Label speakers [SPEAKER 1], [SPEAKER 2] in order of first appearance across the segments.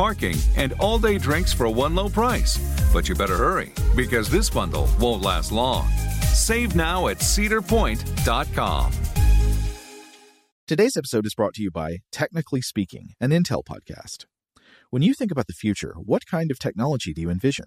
[SPEAKER 1] parking, and all day drinks for one low price. But you better hurry because this bundle won't last long. Save now at cedarpoint.com.
[SPEAKER 2] Today's episode is brought to you by Technically Speaking, an Intel podcast. When you think about the future, what kind of technology do you envision?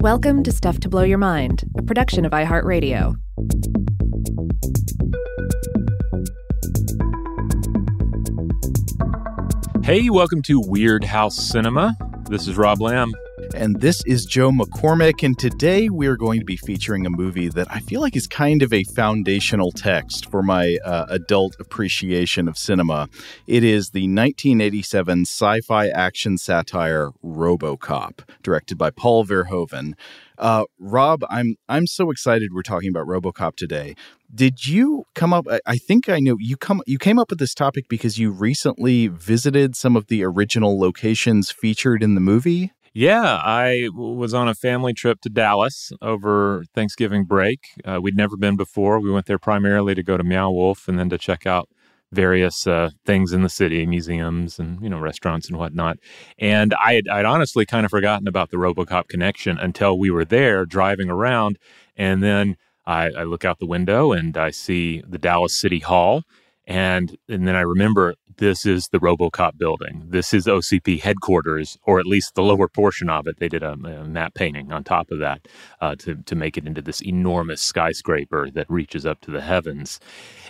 [SPEAKER 3] Welcome to Stuff to Blow Your Mind, a production of iHeartRadio.
[SPEAKER 4] Hey, welcome to Weirdhouse Cinema. This is Rob Lamb.
[SPEAKER 2] And this is Joe McCormick. And today we're going to be featuring a movie that I feel like is kind of a foundational text for my uh, adult appreciation of cinema. It is the 1987 sci fi action satire Robocop, directed by Paul Verhoeven. Uh, Rob, I'm I'm so excited we're talking about RoboCop today. Did you come up? I think I know you come you came up with this topic because you recently visited some of the original locations featured in the movie.
[SPEAKER 4] Yeah, I was on a family trip to Dallas over Thanksgiving break. Uh, we'd never been before. We went there primarily to go to Meow Wolf and then to check out various uh, things in the city, museums and you know restaurants and whatnot. And I had I'd honestly kind of forgotten about the RoboCop connection until we were there driving around, and then I, I look out the window and I see the Dallas City Hall, and and then I remember this is the RoboCop building. This is OCP headquarters, or at least the lower portion of it. They did a, a matte painting on top of that uh, to to make it into this enormous skyscraper that reaches up to the heavens.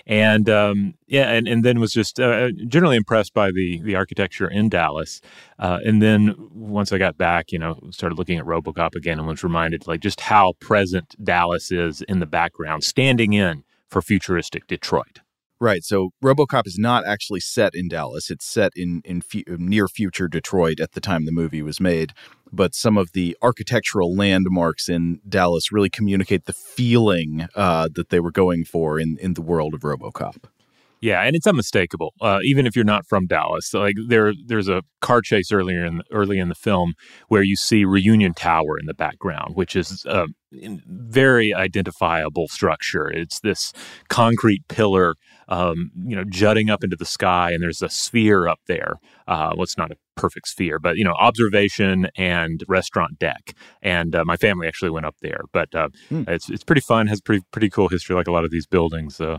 [SPEAKER 4] And um, yeah, and, and then was just uh, generally impressed by the the architecture in Dallas. Uh, and then once I got back, you know, started looking at RoboCop again and was reminded like just how present Dallas is in the background, standing in for futuristic Detroit.
[SPEAKER 2] Right. So RoboCop is not actually set in Dallas. It's set in in near future Detroit at the time the movie was made. But some of the architectural landmarks in Dallas really communicate the feeling uh, that they were going for in in the world of RoboCop.
[SPEAKER 4] Yeah, and it's unmistakable. Uh, even if you're not from Dallas, like there, there's a car chase earlier in early in the film where you see Reunion Tower in the background, which is a very identifiable structure. It's this concrete pillar um, you know, jutting up into the sky, and there's a sphere up there. Uh, well, it's not a perfect sphere, but you know, observation and restaurant deck. And uh, my family actually went up there, but uh, hmm. it's it's pretty fun. Has pretty pretty cool history, like a lot of these buildings. Uh,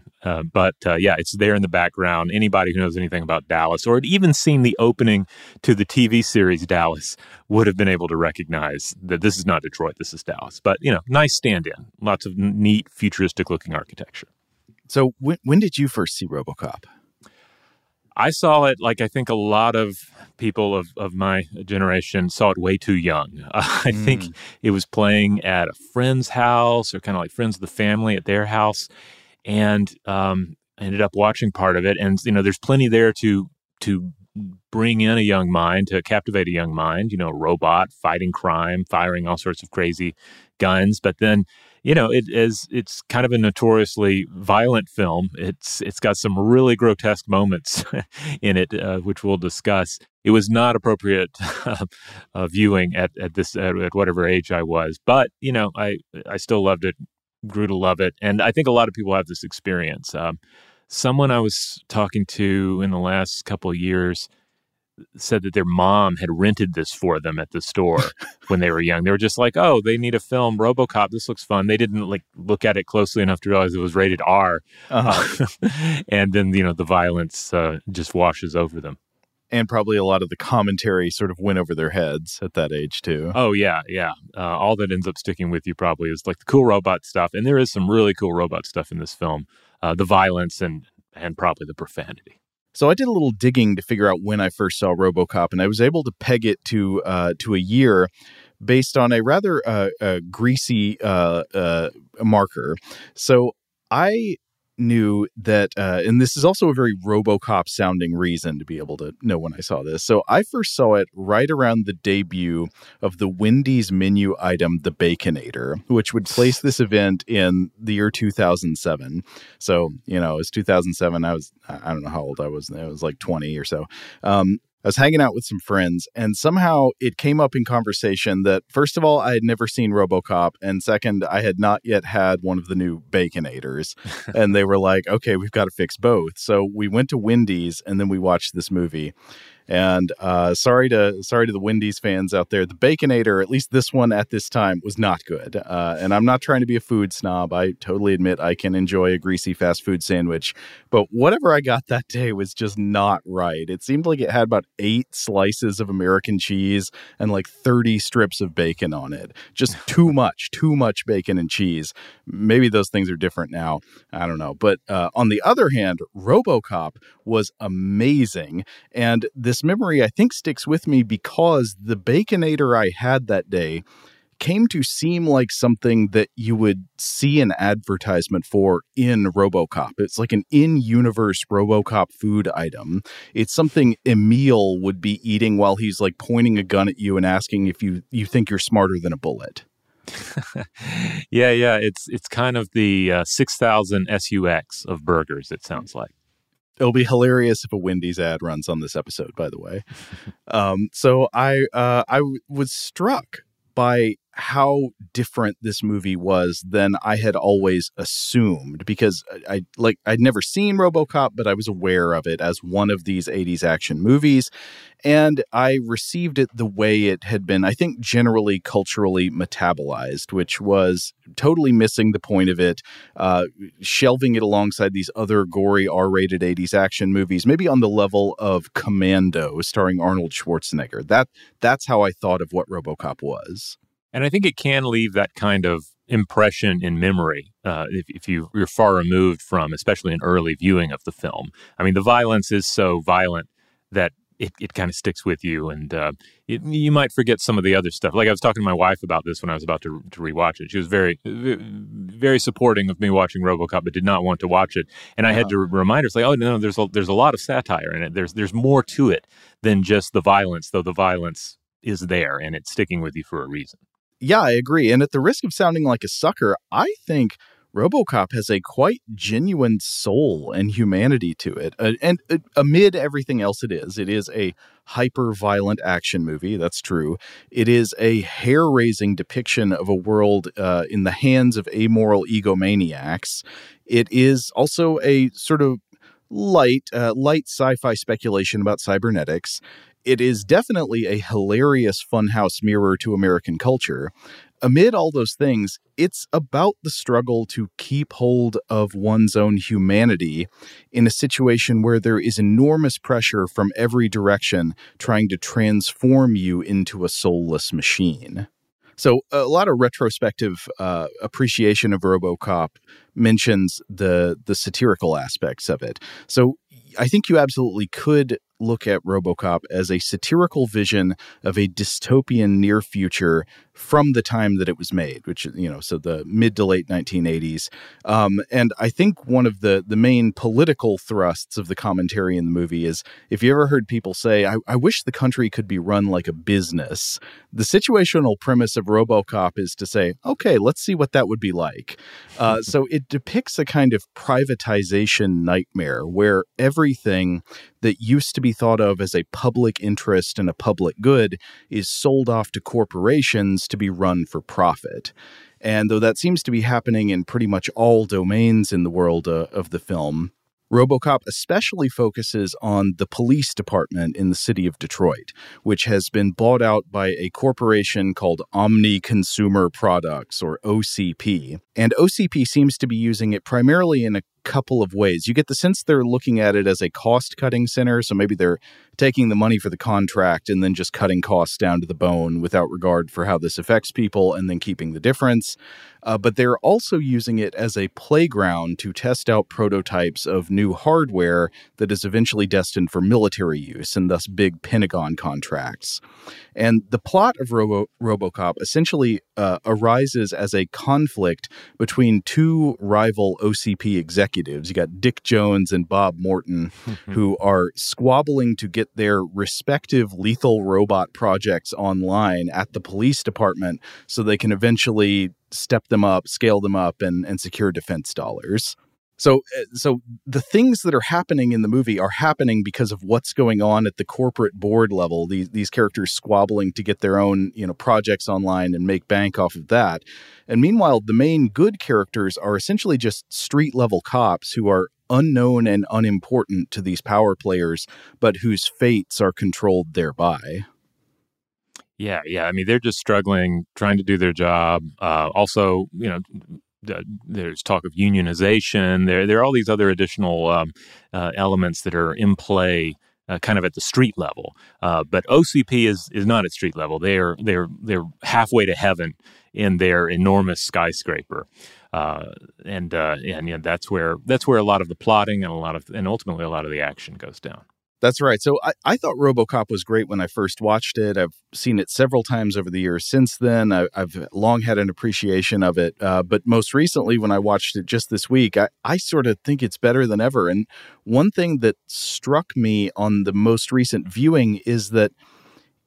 [SPEAKER 4] but uh, yeah, it's there in the background. Anybody who knows anything about Dallas, or had even seen the opening to the TV series Dallas, would have been able to recognize that this is not Detroit. This is Dallas. But you know, nice stand-in. Lots of neat, futuristic-looking architecture.
[SPEAKER 2] So when when did you first see RoboCop?
[SPEAKER 4] I saw it like I think a lot of people of, of my generation saw it way too young. Uh, I mm. think it was playing at a friend's house or kind of like friends of the family at their house, and um, ended up watching part of it. And you know, there's plenty there to to bring in a young mind, to captivate a young mind. You know, robot fighting crime, firing all sorts of crazy guns, but then you know, it is it's kind of a notoriously violent film. It's it's got some really grotesque moments in it, uh, which we'll discuss. It was not appropriate uh, viewing at at this at, at, whatever age I was, but you know, I I still loved it grew to love it. And I think a lot of people have this experience. Um, someone I was talking to in the last couple of years said that their mom had rented this for them at the store when they were young. They were just like, "Oh, they need a film, RoboCop. This looks fun." They didn't like look at it closely enough to realize it was rated R, uh-huh. uh, and then you know the violence uh, just washes over them.
[SPEAKER 2] And probably a lot of the commentary sort of went over their heads at that age too.
[SPEAKER 4] Oh yeah, yeah. Uh, all that ends up sticking with you probably is like the cool robot stuff, and there is some really cool robot stuff in this film. Uh, the violence and and probably the profanity.
[SPEAKER 2] So I did a little digging to figure out when I first saw RoboCop, and I was able to peg it to uh, to a year based on a rather uh, uh, greasy uh, marker. So I knew that, uh, and this is also a very Robocop sounding reason to be able to know when I saw this. So I first saw it right around the debut of the Wendy's menu item, the Baconator, which would place this event in the year 2007. So, you know, it's 2007. I was, I don't know how old I was. I was like 20 or so. Um, I was hanging out with some friends, and somehow it came up in conversation that, first of all, I had never seen Robocop, and second, I had not yet had one of the new Baconators. and they were like, okay, we've got to fix both. So we went to Wendy's, and then we watched this movie. And uh, sorry to sorry to the Wendy's fans out there. The Baconator, at least this one at this time, was not good. Uh, and I'm not trying to be a food snob. I totally admit I can enjoy a greasy fast food sandwich, but whatever I got that day was just not right. It seemed like it had about eight slices of American cheese and like 30 strips of bacon on it. Just too much, too much bacon and cheese. Maybe those things are different now. I don't know. But uh, on the other hand, Robocop was amazing, and this this memory, I think, sticks with me because the Baconator I had that day came to seem like something that you would see an advertisement for in Robocop. It's like an in universe Robocop food item. It's something Emil would be eating while he's like pointing a gun at you and asking if you, you think you're smarter than a bullet.
[SPEAKER 4] yeah, yeah, it's it's kind of the uh, 6000 SUX of burgers it sounds like.
[SPEAKER 2] It'll be hilarious if a Wendy's ad runs on this episode. By the way, um, so I uh, I w- was struck by how different this movie was than I had always assumed because I like I'd never seen RoboCop but I was aware of it as one of these 80s action movies and I received it the way it had been I think generally culturally metabolized which was totally missing the point of it uh, shelving it alongside these other gory R-rated 80s action movies maybe on the level of Commando starring Arnold Schwarzenegger. That that's how I thought of what RoboCop was
[SPEAKER 4] and I think it can leave that kind of impression in memory uh, if, if you, you're far removed from, especially an early viewing of the film. I mean, the violence is so violent that it, it kind of sticks with you, and uh, it, you might forget some of the other stuff. Like I was talking to my wife about this when I was about to, to rewatch it. She was very, very supporting of me watching RoboCop, but did not want to watch it. And I uh-huh. had to remind her, like, oh no, there's a, there's a lot of satire in it. There's there's more to it than just the violence, though the violence is there and it's sticking with you for a reason
[SPEAKER 2] yeah, I agree. And at the risk of sounding like a sucker, I think RoboCop has a quite genuine soul and humanity to it. Uh, and uh, amid everything else it is, it is a hyper violent action movie. That's true. It is a hair raising depiction of a world uh, in the hands of amoral egomaniacs. It is also a sort of light, uh, light sci-fi speculation about cybernetics it is definitely a hilarious funhouse mirror to American culture. Amid all those things, it's about the struggle to keep hold of one's own humanity in a situation where there is enormous pressure from every direction trying to transform you into a soulless machine. So, a lot of retrospective uh, appreciation of RoboCop mentions the the satirical aspects of it. So, I think you absolutely could look at Robocop as a satirical vision of a dystopian near future from the time that it was made, which you know, so the mid to late 1980s. Um, and I think one of the the main political thrusts of the commentary in the movie is if you ever heard people say, I, I wish the country could be run like a business," the situational premise of RoboCop is to say, "Okay, let's see what that would be like." Uh, so it depicts a kind of privatization nightmare where everything that used to be thought of as a public interest and a public good is sold off to corporations to be run for profit. And though that seems to be happening in pretty much all domains in the world uh, of the film, Robocop especially focuses on the police department in the city of Detroit, which has been bought out by a corporation called Omni Consumer Products, or OCP. And OCP seems to be using it primarily in a couple of ways. You get the sense they're looking at it as a cost cutting center. So maybe they're taking the money for the contract and then just cutting costs down to the bone without regard for how this affects people and then keeping the difference. Uh, but they're also using it as a playground to test out prototypes of new hardware that is eventually destined for military use and thus big Pentagon contracts. And the plot of Robo- Robocop essentially uh, arises as a conflict between two rival OCP executives. You got Dick Jones and Bob Morton, who are squabbling to get their respective lethal robot projects online at the police department so they can eventually step them up, scale them up, and, and secure defense dollars. So, uh, so the things that are happening in the movie are happening because of what's going on at the corporate board level. These these characters squabbling to get their own you know projects online and make bank off of that. And meanwhile, the main good characters are essentially just street level cops who are unknown and unimportant to these power players, but whose fates are controlled thereby.
[SPEAKER 4] Yeah, yeah. I mean, they're just struggling, trying to do their job. Uh, also, you know, there's talk of unionization. There, there are all these other additional um, uh, elements that are in play, uh, kind of at the street level. Uh, but OCP is is not at street level. They're they're they're halfway to heaven in their enormous skyscraper, uh, and uh, and know, that's where that's where a lot of the plotting and a lot of and ultimately a lot of the action goes down.
[SPEAKER 2] That's right. So I, I thought Robocop was great when I first watched it. I've seen it several times over the years since then. I, have long had an appreciation of it. Uh, but most recently, when I watched it just this week, I, I sort of think it's better than ever. And one thing that struck me on the most recent viewing is that,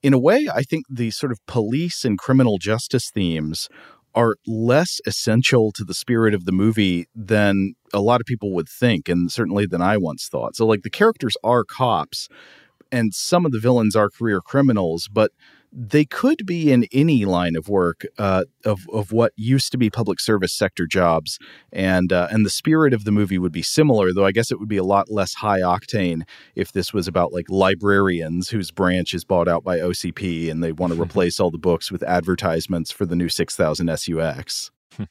[SPEAKER 2] in a way, I think the sort of police and criminal justice themes are less essential to the spirit of the movie than a lot of people would think, and certainly than I once thought. So, like, the characters are cops, and some of the villains are career criminals, but they could be in any line of work uh, of of what used to be public service sector jobs, and uh, and the spirit of the movie would be similar. Though I guess it would be a lot less high octane if this was about like librarians whose branch is bought out by OCP and they want to replace all the books with advertisements for the new six thousand SUX.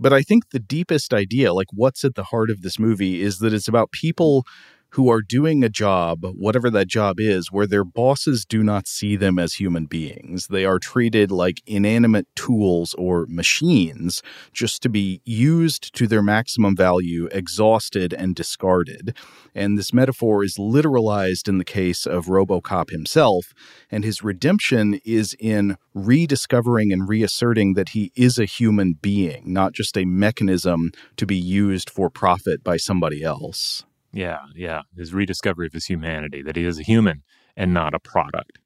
[SPEAKER 2] but I think the deepest idea, like what's at the heart of this movie, is that it's about people who are doing a job, whatever that job is, where their bosses do not see them as human beings. They are treated like inanimate tools or machines just to be used to their maximum value, exhausted, and discarded. And this metaphor is literalized in the case of Robocop himself, and his redemption is in rediscovering and reasserting that he is a human being, not just a mechanism to be used for profit by somebody else.
[SPEAKER 4] Yeah, yeah. His rediscovery of his humanity, that he is a human and not a product.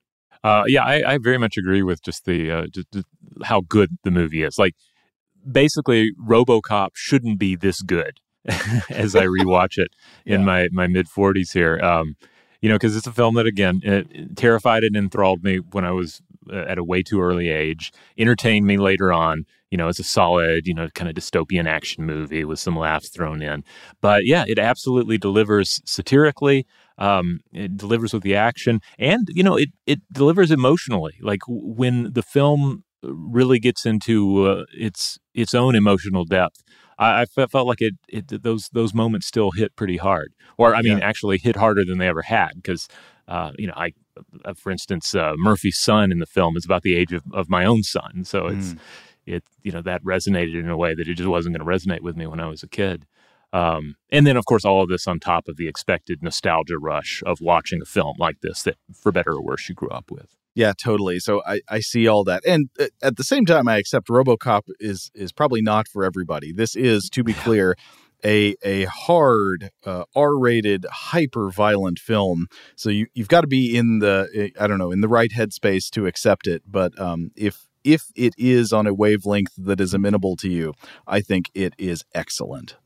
[SPEAKER 4] Uh, yeah, I, I, very much agree with just the uh, just, just how good the movie is. Like, basically, RoboCop shouldn't be this good as I rewatch it in yeah. my my mid forties here. Um, you know, because it's a film that again it terrified and enthralled me when I was at a way too early age, entertained me later on, you know, it's a solid, you know, kind of dystopian action movie with some laughs thrown in. But yeah, it absolutely delivers satirically. Um, it delivers with the action, and you know, it it delivers emotionally. Like when the film really gets into uh, its its own emotional depth. I, I, felt like it, it those those moments still hit pretty hard, or I mean, yeah. actually hit harder than they ever had. Because uh, you know, I, uh, for instance, uh, Murphy's son in the film is about the age of, of my own son, so it's mm it you know that resonated in a way that it just wasn't going to resonate with me when I was a kid. Um, and then, of course, all of this on top of the expected nostalgia rush of watching a film like this that, for better or worse, you grew up with.
[SPEAKER 2] Yeah, totally. So I, I see all that, and uh, at the same time, I accept RoboCop is is probably not for everybody. This is, to be clear, a a hard uh, R-rated, hyper violent film. So you you've got to be in the eh, I don't know in the right headspace to accept it. But um, if if it is on a wavelength that is amenable to you, I think it is excellent.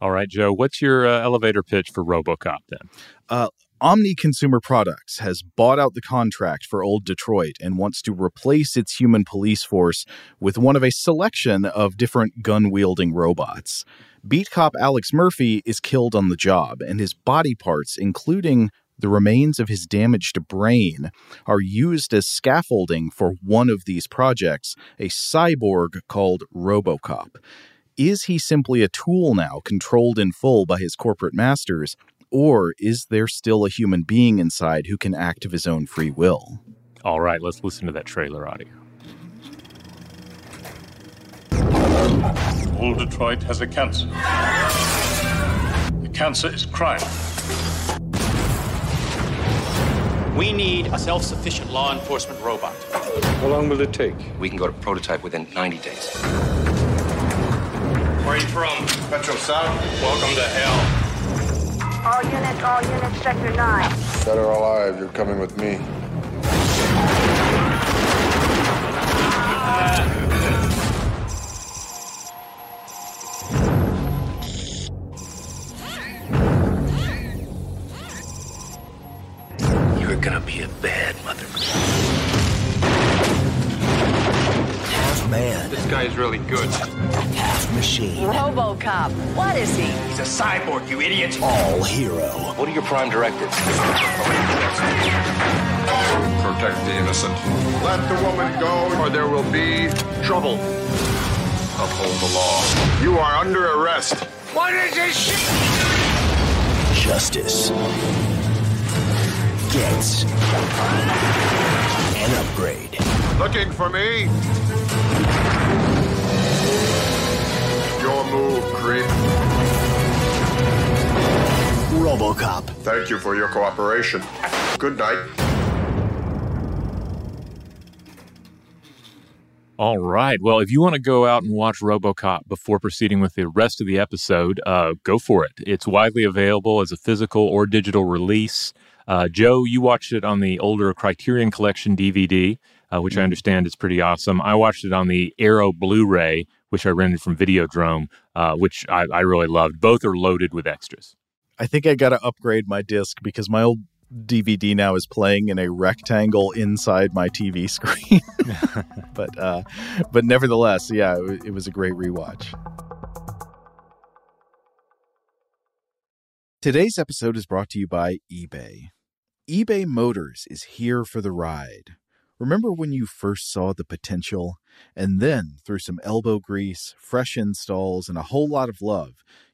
[SPEAKER 4] All right, Joe, what's your uh, elevator pitch for Robocop then?
[SPEAKER 2] Uh, Omni Consumer Products has bought out the contract for Old Detroit and wants to replace its human police force with one of a selection of different gun wielding robots. Beat cop Alex Murphy is killed on the job, and his body parts, including the remains of his damaged brain, are used as scaffolding for one of these projects, a cyborg called Robocop. Is he simply a tool now, controlled in full by his corporate masters? Or is there still a human being inside who can act of his own free will?
[SPEAKER 4] All right, let's listen to that trailer audio.
[SPEAKER 5] Old Detroit has a cancer. The cancer is crime.
[SPEAKER 6] We need a self sufficient law enforcement robot.
[SPEAKER 5] How long will it take?
[SPEAKER 7] We can go to prototype within 90 days.
[SPEAKER 6] Where are you from?
[SPEAKER 8] Metro South.
[SPEAKER 6] Welcome to hell.
[SPEAKER 9] All units, all units, sector 9.
[SPEAKER 8] Dead or alive, you're coming with me.
[SPEAKER 6] Cyborg, you idiot.
[SPEAKER 10] all hero.
[SPEAKER 7] What are your prime directives?
[SPEAKER 8] Protect the innocent. Let the woman go, or there will be trouble. Uphold the law. You are under arrest.
[SPEAKER 6] What is this shit?
[SPEAKER 10] Justice gets an upgrade.
[SPEAKER 8] Looking for me? Your move, creep.
[SPEAKER 10] Robocop.
[SPEAKER 8] Thank you for your cooperation. Good night.
[SPEAKER 4] All right. Well, if you want to go out and watch Robocop before proceeding with the rest of the episode, uh, go for it. It's widely available as a physical or digital release. Uh, Joe, you watched it on the older Criterion Collection DVD, uh, which I understand is pretty awesome. I watched it on the Arrow Blu-ray, which I rented from Videodrome, uh, which I, I really loved. Both are loaded with extras.
[SPEAKER 2] I think I got to upgrade my disc because my old DVD now is playing in a rectangle inside my TV screen. but uh, but nevertheless, yeah, it, it was a great rewatch. Today's episode is brought to you by eBay. eBay Motors is here for the ride. Remember when you first saw the potential? And then, through some elbow grease, fresh installs, and a whole lot of love,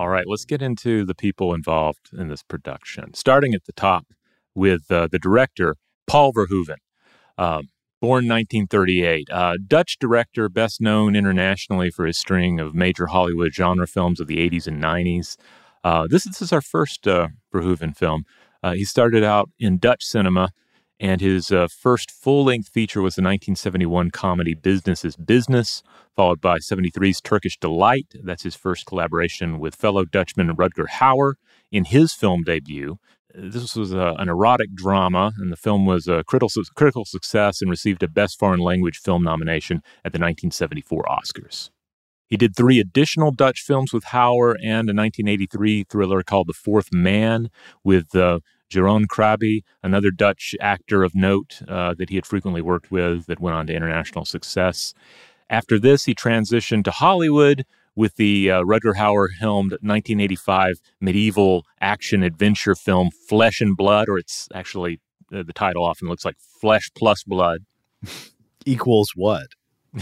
[SPEAKER 4] All right, let's get into the people involved in this production. Starting at the top with uh, the director, Paul Verhoeven, uh, born 1938. Uh, Dutch director, best known internationally for his string of major Hollywood genre films of the 80s and 90s. Uh, this, this, is our first uh, Verhoeven film. Uh, he started out in Dutch cinema, and his first full length feature was the 1971 comedy Business is Business followed by 73's Turkish Delight. That's his first collaboration with fellow Dutchman Rutger Hauer in his film debut. This was a, an erotic drama, and the film was a critical, critical success and received a Best Foreign Language Film nomination at the 1974 Oscars. He did three additional Dutch films with Hauer and a 1983 thriller called The Fourth Man with uh, Jeroen Krabbé, another Dutch actor of note uh, that he had frequently worked with that went on to international success. After this, he transitioned to Hollywood with the uh, Hauer helmed 1985 medieval action adventure film Flesh and Blood, or it's actually uh, the title often looks like Flesh plus Blood.
[SPEAKER 2] Equals what?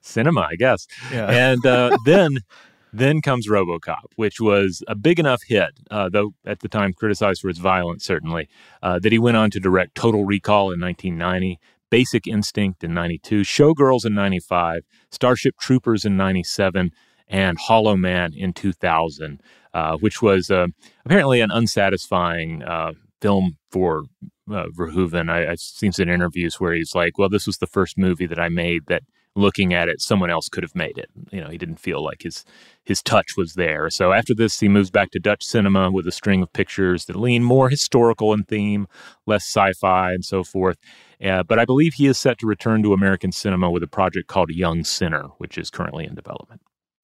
[SPEAKER 4] Cinema, I guess. Yeah. And uh, then. Then comes RoboCop, which was a big enough hit, uh, though at the time criticized for its violence, certainly, uh, that he went on to direct Total Recall in 1990, Basic Instinct in 92, Showgirls in 95, Starship Troopers in 97, and Hollow Man in 2000, uh, which was uh, apparently an unsatisfying uh, film for uh, Verhoeven. I, have seen some interviews where he's like, well, this was the first movie that I made that looking at it, someone else could have made it. You know, he didn't feel like his his touch was there. So after this, he moves back to Dutch cinema with a string of pictures that lean more historical in theme, less sci-fi, and so forth. Uh, but I believe he is set to return to American cinema with a project called Young Sinner, which is currently in development.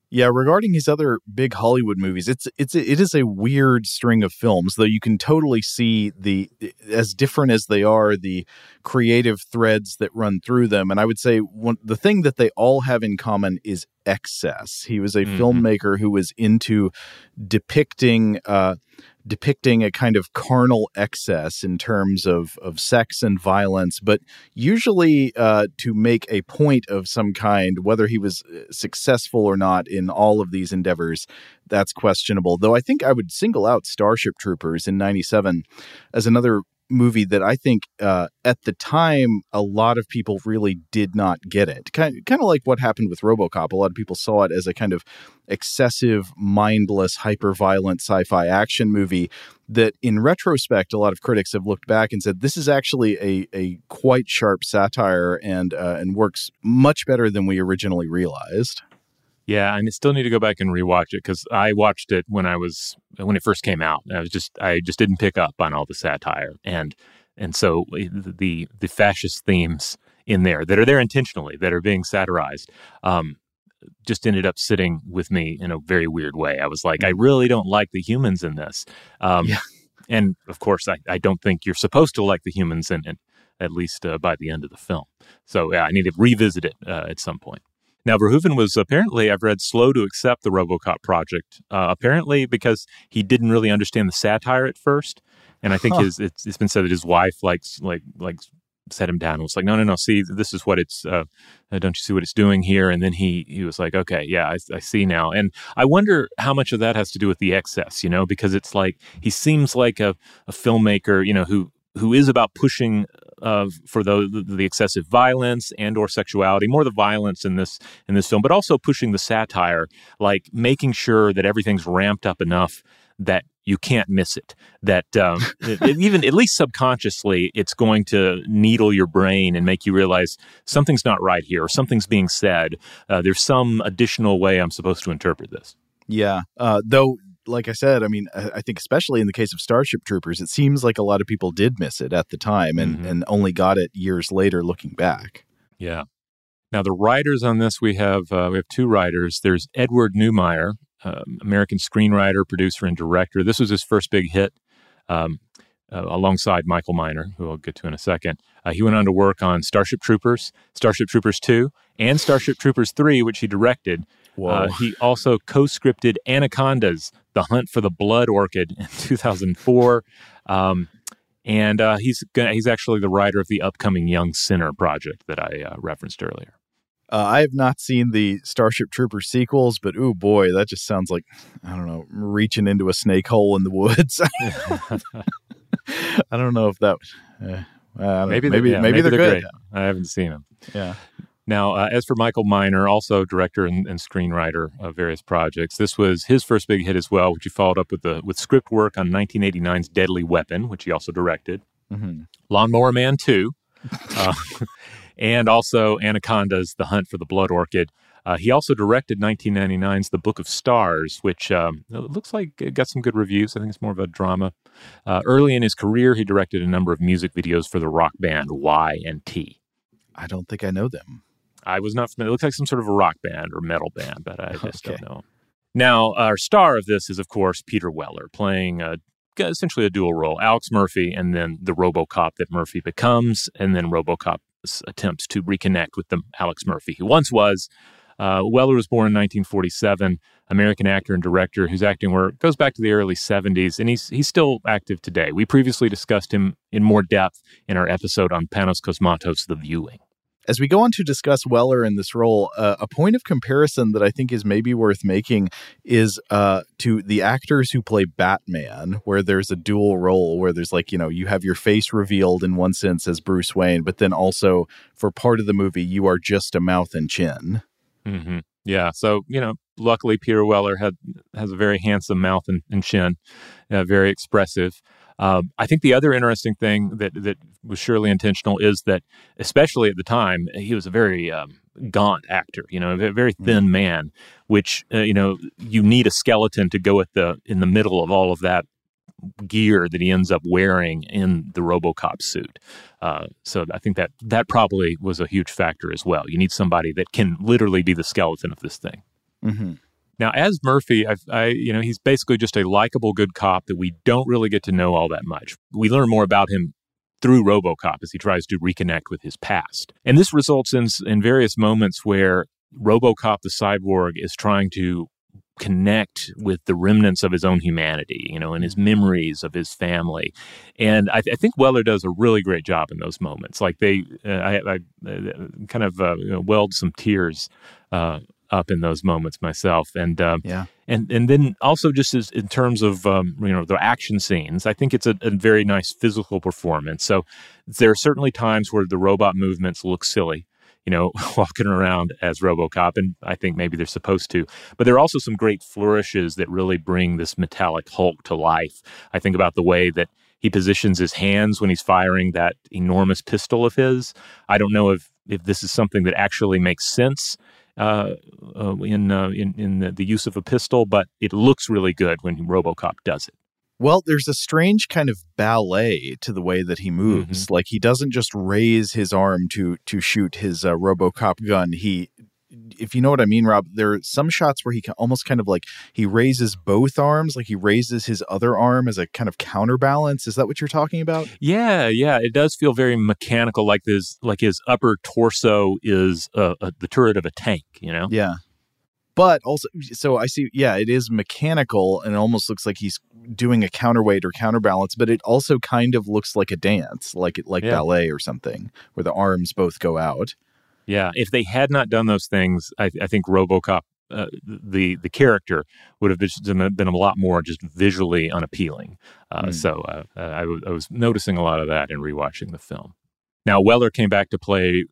[SPEAKER 2] Yeah, regarding his other big Hollywood movies, it's it's it is a weird string of films. Though you can totally see the as different as they are, the creative threads that run through them. And I would say one the thing that they all have in common is excess. He was a mm-hmm. filmmaker who was into depicting uh, depicting a kind of carnal excess in terms of, of sex and violence, but usually uh, to make a point of some kind, whether he was uh, successful or not in all of these endeavors, that's questionable. Though I think I would single out Starship Troopers in 97 as another movie that I think uh, at the time a lot of people really did not get it. Kind kind of like what happened with RoboCop. A lot of people saw it as a kind of excessive, mindless, hyper-violent sci-fi action movie that in retrospect a lot of critics have looked back and said this is actually a a quite sharp satire and uh, and works much better than we originally realized.
[SPEAKER 4] Yeah, I still need to go back and rewatch it because I watched it when I was when it first came out. I was just I just didn't pick up on all the satire and and so eh, the the fascist themes in there that are there intentionally that are being satirized um, just ended up sitting with me in a very weird way. I was like, I really don't like the humans in this. Um, yeah. And of course, I, I don't think you're supposed to like the humans in it, at least uh, by the end of the film. So yeah, I need to revisit it uh, at some point. Now, Verhoeven was apparently, I've read, slow to accept the Robocop project, uh, apparently because he didn't really understand the satire at first. And I think huh. his it's, it's been said that his wife likes like like set him down and was like, no, no, no, see, this is what it's, uh, uh, don't you see what it's doing here? And then he, he was like, okay, yeah, I, I, see now. And I wonder how much of that has to do with the excess, you know, because it's like, he seems like a, a filmmaker, you know, who, who is about pushing uh, for the, the excessive violence and or sexuality, more the violence in this in this film, but also pushing the satire, like making sure that everything's ramped up enough that you can't miss it. That um, it, even at least subconsciously, it's going to needle your brain and make you realize something's not right here, or something's being said. Uh, there's some additional way I'm supposed to interpret this.
[SPEAKER 2] Yeah, uh, though like I said, I mean, I think especially in the case of Starship Troopers, it seems like a lot of people did miss it at the time and, mm-hmm. and only got it years later looking back.
[SPEAKER 4] Yeah. Now the writers on this we have uh, we have two writers. There's Edward Neumeier, um, American screenwriter, producer, and director. This was his first big hit. Um, uh, alongside Michael Miner, who I'll get to in a second. Uh, he went on to work on Starship Troopers, Starship Troopers 2, and Starship Troopers 3, which he directed. Uh, he also co scripted Anacondas, The Hunt for the Blood Orchid in 2004. Um, and uh, he's gonna, he's actually the writer of the upcoming Young Sinner project that I uh, referenced earlier.
[SPEAKER 2] Uh, I have not seen the Starship Trooper sequels, but oh boy, that just sounds like I don't know, reaching into a snake hole in the woods. I don't know if that. Uh,
[SPEAKER 4] maybe, maybe, yeah, maybe, maybe, they're, they're good. Great. I haven't seen them.
[SPEAKER 2] Yeah.
[SPEAKER 4] Now, uh, as for Michael Miner, also director and, and, screenwriter of various projects, this was his first big hit as well, which he followed up with the with script work on 1989's Deadly Weapon, which he also directed, mm-hmm. Lawnmower Man 2, uh, and also Anacondas The Hunt for the Blood Orchid. Uh, he also directed 1999's The Book of Stars, which um, looks like it got some good reviews. I think it's more of a drama. Uh, early in his career, he directed a number of music videos for the rock band Y and T.
[SPEAKER 2] I don't think I know them.
[SPEAKER 4] I was not familiar. It looks like some sort of a rock band or metal band, but I just okay. don't know. Now, our star of this is, of course, Peter Weller, playing a, essentially a dual role Alex Murphy and then the Robocop that Murphy becomes, and then Robocop attempts to reconnect with the Alex Murphy he once was. Uh, Weller was born in 1947, American actor and director whose acting work goes back to the early 70s, and he's he's still active today. We previously discussed him in more depth in our episode on Panos Cosmatos' The Viewing.
[SPEAKER 2] As we go on to discuss Weller in this role, uh, a point of comparison that I think is maybe worth making is uh, to the actors who play Batman, where there's a dual role, where there's like, you know, you have your face revealed in one sense as Bruce Wayne, but then also for part of the movie, you are just a mouth and chin.
[SPEAKER 4] Mm-hmm. Yeah. So, you know, luckily Peter Weller had has a very handsome mouth and, and chin, uh, very expressive. Um, I think the other interesting thing that that was surely intentional is that, especially at the time, he was a very um, gaunt actor. You know, a very thin mm-hmm. man, which uh, you know you need a skeleton to go at the in the middle of all of that gear that he ends up wearing in the RoboCop suit. Uh, so I think that that probably was a huge factor as well. You need somebody that can literally be the skeleton of this thing.
[SPEAKER 2] Mm-hmm.
[SPEAKER 4] Now, as Murphy, I, I, you know, he's basically just a likable, good cop that we don't really get to know all that much. We learn more about him through RoboCop as he tries to reconnect with his past, and this results in in various moments where RoboCop the cyborg is trying to connect with the remnants of his own humanity, you know, and his memories of his family. And I, th- I think Weller does a really great job in those moments. Like they, uh, I, I uh, kind of uh, you know, welled some tears uh, up in those moments myself. And uh,
[SPEAKER 2] yeah,
[SPEAKER 4] and and then also just as in terms of um, you know the action scenes, I think it's a, a, very nice physical performance. So there are certainly times where the robot movements look silly. You know, walking around as RoboCop, and I think maybe they're supposed to. But there are also some great flourishes that really bring this metallic Hulk to life. I think about the way that he positions his hands when he's firing that enormous pistol of his. I don't know if if this is something that actually makes sense uh, uh, in, uh, in in the, the use of a pistol, but it looks really good when RoboCop does it.
[SPEAKER 2] Well, there's a strange kind of ballet to the way that he moves. Mm-hmm. Like he doesn't just raise his arm to to shoot his uh, RoboCop gun. He if you know what I mean, Rob, there are some shots where he can almost kind of like he raises both arms, like he raises his other arm as a kind of counterbalance. Is that what you're talking about?
[SPEAKER 4] Yeah, yeah. It does feel very mechanical, like his like his upper torso is uh, uh, the turret of a tank. You know?
[SPEAKER 2] Yeah. But also, so I see. Yeah, it is mechanical, and it almost looks like he's doing a counterweight or counterbalance. But it also kind of looks like a dance, like like yeah. ballet or something, where the arms both go out.
[SPEAKER 4] Yeah, if they had not done those things, I, I think RoboCop, uh, the the character, would have been, been a lot more just visually unappealing. Uh, mm. So uh, I, w- I was noticing a lot of that in rewatching the film. Now, Weller came back to play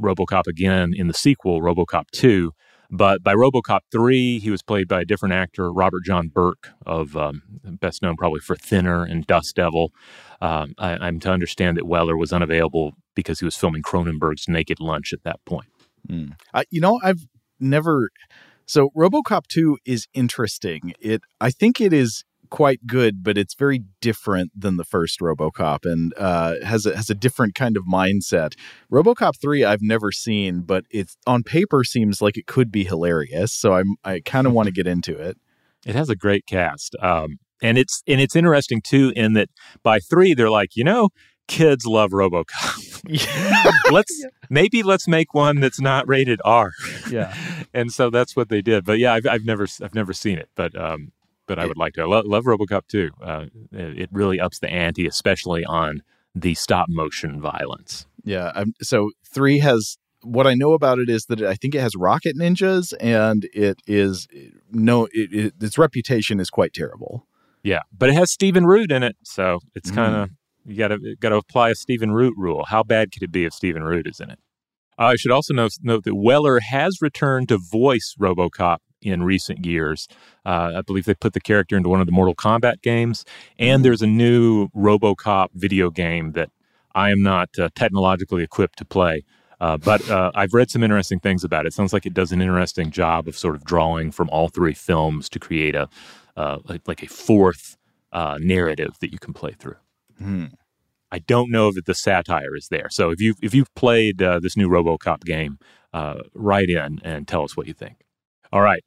[SPEAKER 4] RoboCop again in the sequel, RoboCop 2, but by RoboCop 3, he was played by a different actor, Robert John Burke, of um, best known probably for Thinner and Dust Devil. Um, I, am to understand that Weller was unavailable because he was filming Cronenberg's Naked Lunch at that point.
[SPEAKER 2] Mm. Uh, you know, I've never. So RoboCop 2 is interesting. It I think it is quite good, but it's very different than the first RoboCop and uh, has a, has a different kind of mindset. RoboCop three I've never seen, but it's on paper seems like it could be hilarious. So I'm I kind of want to get into it.
[SPEAKER 4] It has a great cast, um, and it's and it's interesting too in that by three they're like you know kids love RoboCop. let's yeah. maybe let's make one that's not rated R.
[SPEAKER 2] Yeah,
[SPEAKER 4] and so that's what they did. But yeah, I've, I've never I've never seen it, but um, but I would like to. I love, love RoboCop too. Uh, it really ups the ante, especially on the stop motion violence.
[SPEAKER 2] Yeah. I'm, so three has what I know about it is that I think it has rocket ninjas, and it is no, it, it, its reputation is quite terrible.
[SPEAKER 4] Yeah, but it has Stephen Root in it, so it's kind of mm. You got to got to apply a Stephen Root rule. How bad could it be if Stephen Root is in it? I should also note, note that Weller has returned to voice RoboCop in recent years. Uh, I believe they put the character into one of the Mortal Kombat games, and mm-hmm. there's a new RoboCop video game that I am not uh, technologically equipped to play. Uh, but uh, I've read some interesting things about it. it. Sounds like it does an interesting job of sort of drawing from all three films to create a uh, like, like, a fourth uh, narrative that you can play through.
[SPEAKER 2] Hmm.
[SPEAKER 4] I don't know that the satire is there. So if you if you've played this new RoboCop game, write in and tell us what you think. All right.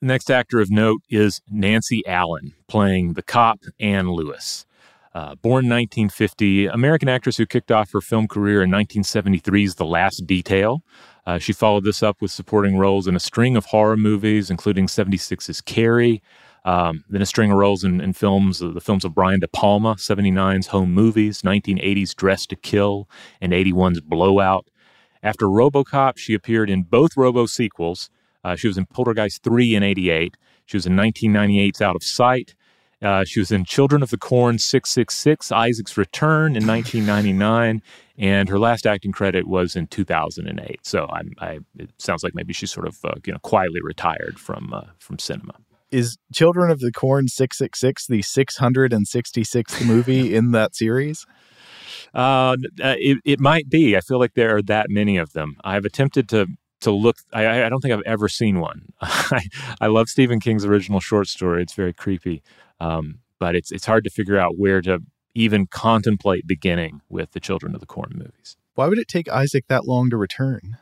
[SPEAKER 4] Next actor of note is Nancy Allen, playing the cop Ann Lewis. Uh, born 1950, American actress who kicked off her film career in 1973's The Last Detail. Uh, she followed this up with supporting roles in a string of horror movies, including 76's Carrie, um, then a string of roles in, in films, the films of Brian De Palma, 79's Home Movies, 1980's Dressed to Kill, and 81's Blowout. After Robocop, she appeared in both Robo sequels, uh, she was in Poltergeist 3 in 88. She was in 1998's Out of Sight. Uh, she was in Children of the Corn 666, Isaac's Return in 1999. and her last acting credit was in 2008. So I'm, I, it sounds like maybe she's sort of uh, you know quietly retired from uh, from cinema.
[SPEAKER 2] Is Children of the Corn 666 the 666th movie in that series?
[SPEAKER 4] Uh, uh, it, it might be. I feel like there are that many of them. I've attempted to to look. I, I don't think I've ever seen one. I, I love Stephen King's original short story. It's very creepy, um, but it's it's hard to figure out where to even contemplate beginning with the Children of the Corn movies.
[SPEAKER 2] Why would it take Isaac that long to return?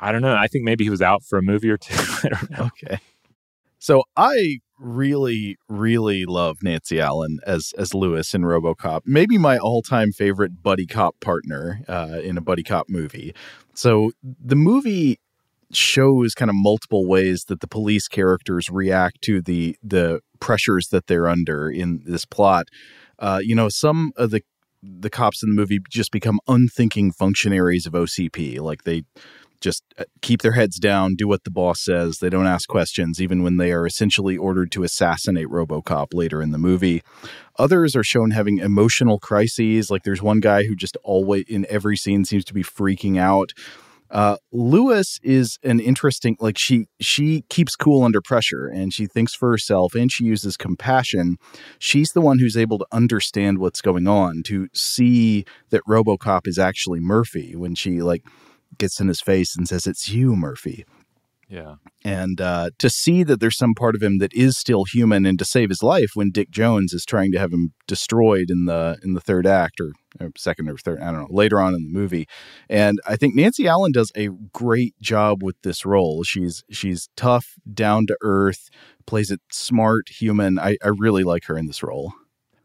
[SPEAKER 4] I don't know. I think maybe he was out for a movie or two. I don't know.
[SPEAKER 2] Okay. So I really, really love Nancy Allen as as Lewis in RoboCop. Maybe my all time favorite buddy cop partner uh, in a buddy cop movie. So the movie shows kind of multiple ways that the police characters react to the the pressures that they're under in this plot. Uh, you know, some of the the cops in the movie just become unthinking functionaries of OCP. Like they just uh, keep their heads down, do what the boss says. They don't ask questions, even when they are essentially ordered to assassinate Robocop later in the movie. Others are shown having emotional crises. Like there's one guy who just always, in every scene, seems to be freaking out. Uh, Lewis is an interesting, like she she keeps cool under pressure and she thinks for herself and she uses compassion. She's the one who's able to understand what's going on, to see that RoboCop is actually Murphy when she like gets in his face and says, It's you, Murphy.
[SPEAKER 4] Yeah.
[SPEAKER 2] And uh, to see that there's some part of him that is still human and to save his life when Dick Jones is trying to have him destroyed in the in the third act or, or second or third, I don't know, later on in the movie. And I think Nancy Allen does a great job with this role. She's she's tough, down to earth, plays it smart, human. I, I really like her in this role.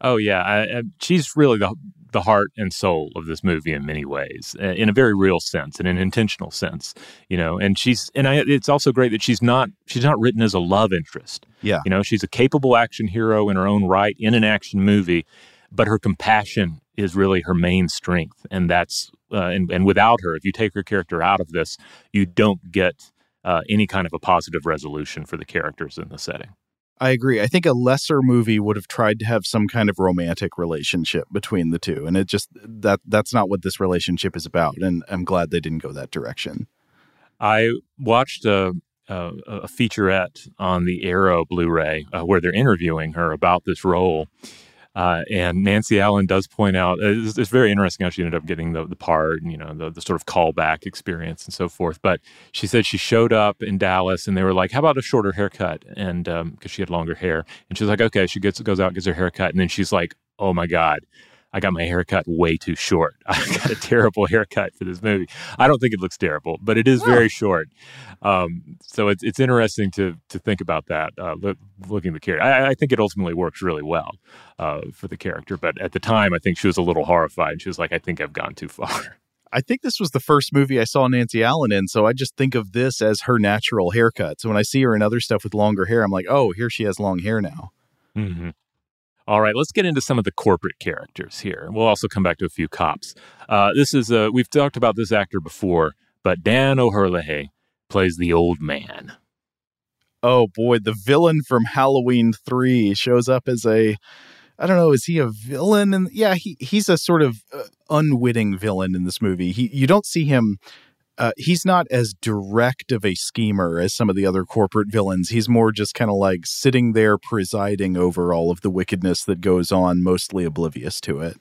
[SPEAKER 4] Oh yeah, I, I, she's really the the heart and soul of this movie in many ways, in a very real sense, in an intentional sense. You know, and she's and I, it's also great that she's not she's not written as a love interest.
[SPEAKER 2] Yeah,
[SPEAKER 4] you know, she's a capable action hero in her own right in an action movie, but her compassion is really her main strength, and that's uh, and and without her, if you take her character out of this, you don't get uh, any kind of a positive resolution for the characters in the setting.
[SPEAKER 2] I agree. I think a lesser movie would have tried to have some kind of romantic relationship between the two, and it just that that's not what this relationship is about. And I'm glad they didn't go that direction.
[SPEAKER 4] I watched a, a, a featurette on the Arrow Blu-ray uh, where they're interviewing her about this role, uh, and Nancy Allen does point out uh, it's, it's, very interesting how she ended up getting the, the part, and, you know, the, the sort of callback experience and so forth. But she said she showed up in Dallas and they were like, "How about a shorter haircut?" And because um, she had longer hair, and she's like, "Okay." She gets goes out gets her haircut, and then she's like, "Oh my god." I got my haircut way too short. I got a terrible haircut for this movie. I don't think it looks terrible, but it is very short. Um, so it's it's interesting to to think about that. Uh, look, looking at the character, I, I, think it ultimately works really well uh, for the character. But at the time, I think she was a little horrified. She was like, "I think I've gone too far."
[SPEAKER 2] I think this was the first movie I saw Nancy Allen in, so I just think of this as her natural haircut. So when I see her in other stuff with longer hair, I'm like, "Oh, here she has long hair now."
[SPEAKER 4] Mm-hmm. All right, let's get into some of the corporate characters here. We'll also come back to a few cops. Uh, this is uh, we've talked about this actor before, but Dan O'Herlihy plays the old man.
[SPEAKER 2] Oh boy, the villain from Halloween Three shows up as a I don't know, is he a villain? And yeah, he he's a sort of uh, unwitting villain in this movie. He you don't see him uh, he's not as direct of a schemer as some of the other corporate villains. He's more just kind of like sitting there presiding over all of the wickedness that goes on, mostly oblivious to it.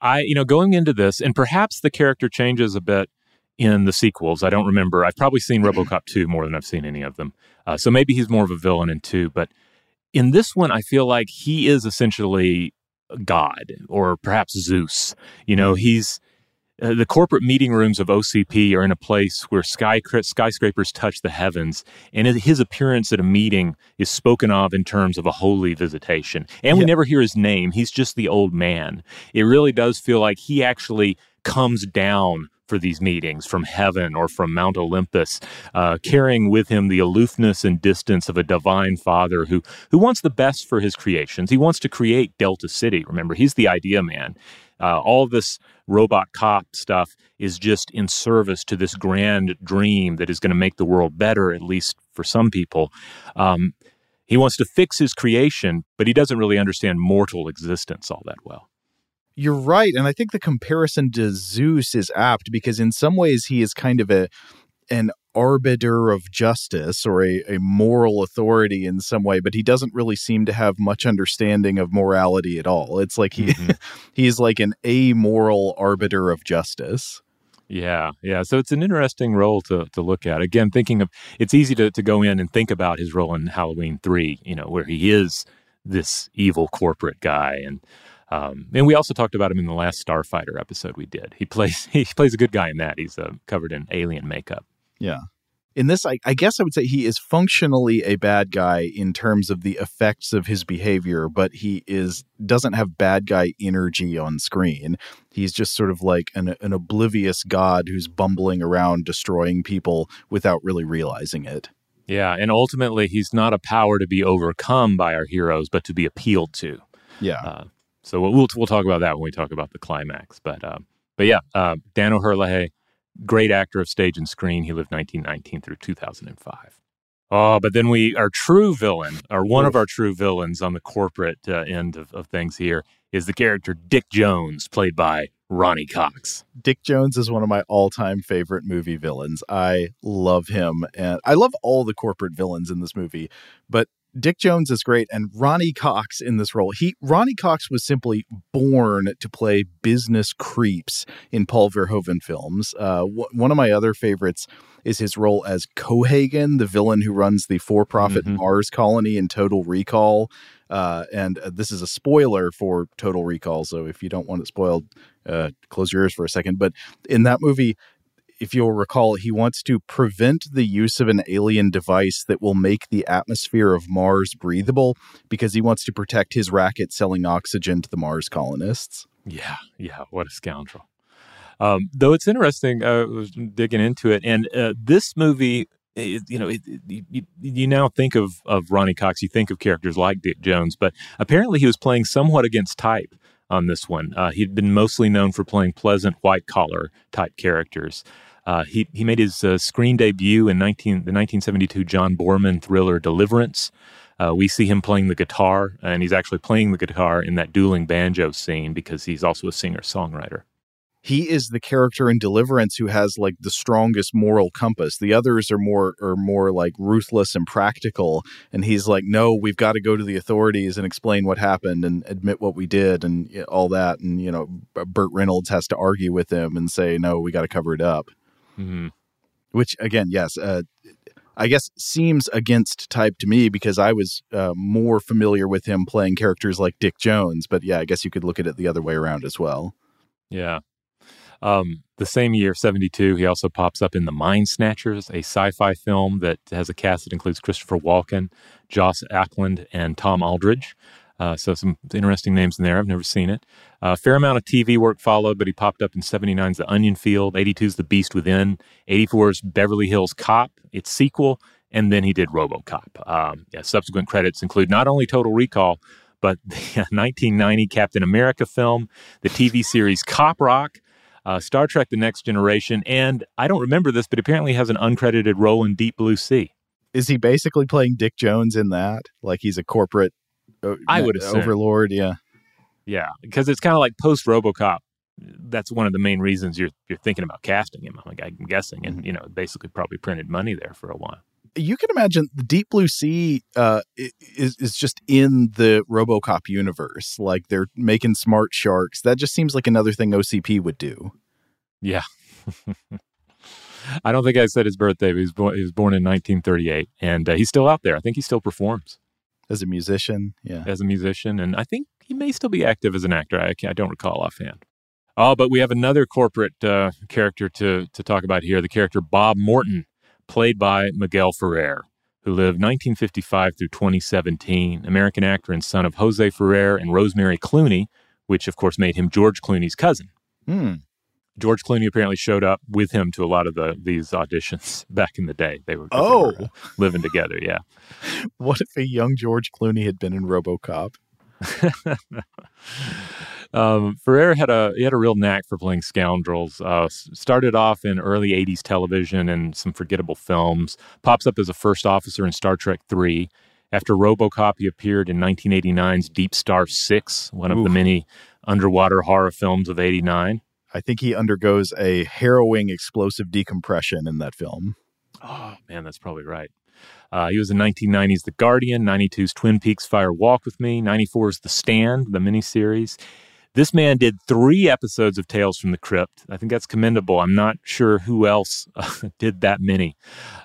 [SPEAKER 4] I, you know, going into this, and perhaps the character changes a bit in the sequels. I don't remember. I've probably seen RoboCop 2 more than I've seen any of them. Uh, so maybe he's more of a villain in 2. But in this one, I feel like he is essentially God or perhaps Zeus. You know, he's uh, the corporate meeting rooms of OCP are in a place where sky, skyscrapers touch the heavens, and his appearance at a meeting is spoken of in terms of a holy visitation. And we never hear his name; he's just the old man. It really does feel like he actually comes down for these meetings from heaven or from Mount Olympus, uh, carrying with him the aloofness and distance of a divine father who who wants the best for his creations. He wants to create Delta City. Remember, he's the idea man. Uh, all this robot cop stuff is just in service to this grand dream that is going to make the world better, at least for some people. Um, he wants to fix his creation, but he doesn't really understand mortal existence all that well.
[SPEAKER 2] You're right. And I think the comparison to Zeus is apt because, in some ways, he is kind of a an arbiter of justice or a, a moral authority in some way, but he doesn't really seem to have much understanding of morality at all. It's like he mm-hmm. he's like an amoral arbiter of justice.
[SPEAKER 4] Yeah, yeah. So it's an interesting role to, to look at. Again, thinking of it's easy to, to go in and think about his role in Halloween three, you know, where he is this evil corporate guy and um, and we also talked about him in the last Starfighter episode we did. He plays he plays a good guy in that. He's uh, covered in alien makeup.
[SPEAKER 2] Yeah. In this, I, I, guess I would say he is functionally a bad guy in terms of the effects of his behavior, but he is doesn't have bad guy energy on screen. He's just sort of like an, an oblivious god who's bumbling around destroying people without really realizing it.
[SPEAKER 4] Yeah, and ultimately, he's not a power to be overcome by our heroes, but to be appealed to.
[SPEAKER 2] Yeah. Uh,
[SPEAKER 4] so we'll we'll talk about that when we talk about the climax. But uh, but yeah, uh, Dan O'Herlihy great actor of stage and screen. He lived 1919 through 2005. Oh, but then we, our true villain, or one of our true villains on the corporate uh, end of, of things here, is the character Dick Jones, played by Ronny Cox.
[SPEAKER 2] Dick Jones is one of my all time favorite movie villains. I love him. And I love all the corporate villains in this movie, but Dick Jones is great, and Ronny Cox in this role. He Ronny Cox was simply born to play business creeps in Paul Verhoeven films. Uh, w- one of my other favorites is his role as Cohaagen, the villain who runs the for-profit mm-hmm. Mars colony in Total Recall. Uh, and uh, this is a spoiler for Total Recall, so if you don't want it spoiled, uh, close your ears for a second. But in that movie, if you'll recall, he wants to prevent the use of an alien device that will make the atmosphere of Mars breathable because he wants to protect his racket selling oxygen to the Mars colonists.
[SPEAKER 4] Yeah, yeah, what a scoundrel. Um, though it's interesting, uh, digging into it, and uh, this movie, it, you know, it, it, you, you, now think of of Ronny Cox, you think of characters like Dick Jones, but apparently he was playing somewhat against type on this one. Uh, he'd been mostly known for playing pleasant white collar type characters. Uh, he he made his uh, screen debut in 19, the 1972 John Boorman thriller Deliverance. Uh, we see him playing the guitar, and he's actually playing the guitar in that dueling banjo scene because he's also a singer songwriter.
[SPEAKER 2] He is the character in Deliverance who has like the strongest moral compass. The others are more are more like ruthless and practical, and he's like, "No, we've got to go to the authorities and explain what happened and admit what we did and all that." And you know, Burt Reynolds has to argue with him and say, "No, we got to cover it up."
[SPEAKER 4] Mm-hmm.
[SPEAKER 2] Which again, yes, uh, I guess seems against type to me because I was uh, more familiar with him playing characters like Dick Jones. But yeah, I guess you could look at it the other way around as well.
[SPEAKER 4] Yeah. Um, the same year, 72, he also pops up in The Mind Snatchers, a sci fi film that has a cast that includes Christopher Walken, Joss Ackland, and Tom Aldredge. Uh, so some interesting names in there. I've never seen it. A uh, fair amount of TV work followed, but he popped up in 79's The Onion Field, 82's The Beast Within, 84's Beverly Hills Cop, its sequel, and then he did RoboCop. Um, yeah, subsequent credits include not only Total Recall, but the 1990 Captain America film, the TV series Cop Rock, uh, Star Trek The Next Generation, and I don't remember this, but apparently has an uncredited role in Deep Blue Sea.
[SPEAKER 2] Is he basically playing Dick Jones in that? Like he's a corporate uh,
[SPEAKER 4] I would assume.
[SPEAKER 2] overlord, yeah.
[SPEAKER 4] Yeah, because it's kind of like post RoboCop. That's one of the main reasons you're you're thinking about casting him. I'm, like, I'm guessing, and mm-hmm. you know, basically probably printed money there for a while.
[SPEAKER 2] You can imagine the Deep Blue Sea uh, is is just in the RoboCop universe. Like they're making smart sharks. That just seems like another thing OCP would do.
[SPEAKER 4] Yeah. I don't think I said his birthday. He was born, he was born in 1938, and uh, he's still out there. I think he still performs
[SPEAKER 2] as a musician. Yeah,
[SPEAKER 4] as a musician, and I think he may still be active as an actor. I, I don't recall offhand. Oh, but we have another corporate uh, character to to talk about here. The character Bob Morton, played by Miguel Ferrer, who lived 1955 through 2017. American actor and son of Jose Ferrer and Rosemary Clooney, which of course made him George Clooney's cousin.
[SPEAKER 2] Hmm.
[SPEAKER 4] George Clooney apparently showed up with him to a lot of the these auditions back in the day. They were,
[SPEAKER 2] oh
[SPEAKER 4] they were, uh, living together. Yeah.
[SPEAKER 2] What if a young George Clooney had been in RoboCop?
[SPEAKER 4] um, Ferrer had a he had a real knack for playing scoundrels. Uh, started off in early '80s television and some forgettable films. Pops up as a first officer in Star Trek III. After RoboCop, he appeared in 1989's Deep Star Six, one of Oof. the many underwater horror films of '89.
[SPEAKER 2] I think he undergoes a harrowing explosive decompression in that film.
[SPEAKER 4] Oh, man, that's probably right. Uh, he was in 1990's The Guardian, 92's Twin Peaks Fire Walk with Me, 94's The Stand, the miniseries. This man did three episodes of Tales from the Crypt. I think that's commendable. I'm not sure who else uh, did that many.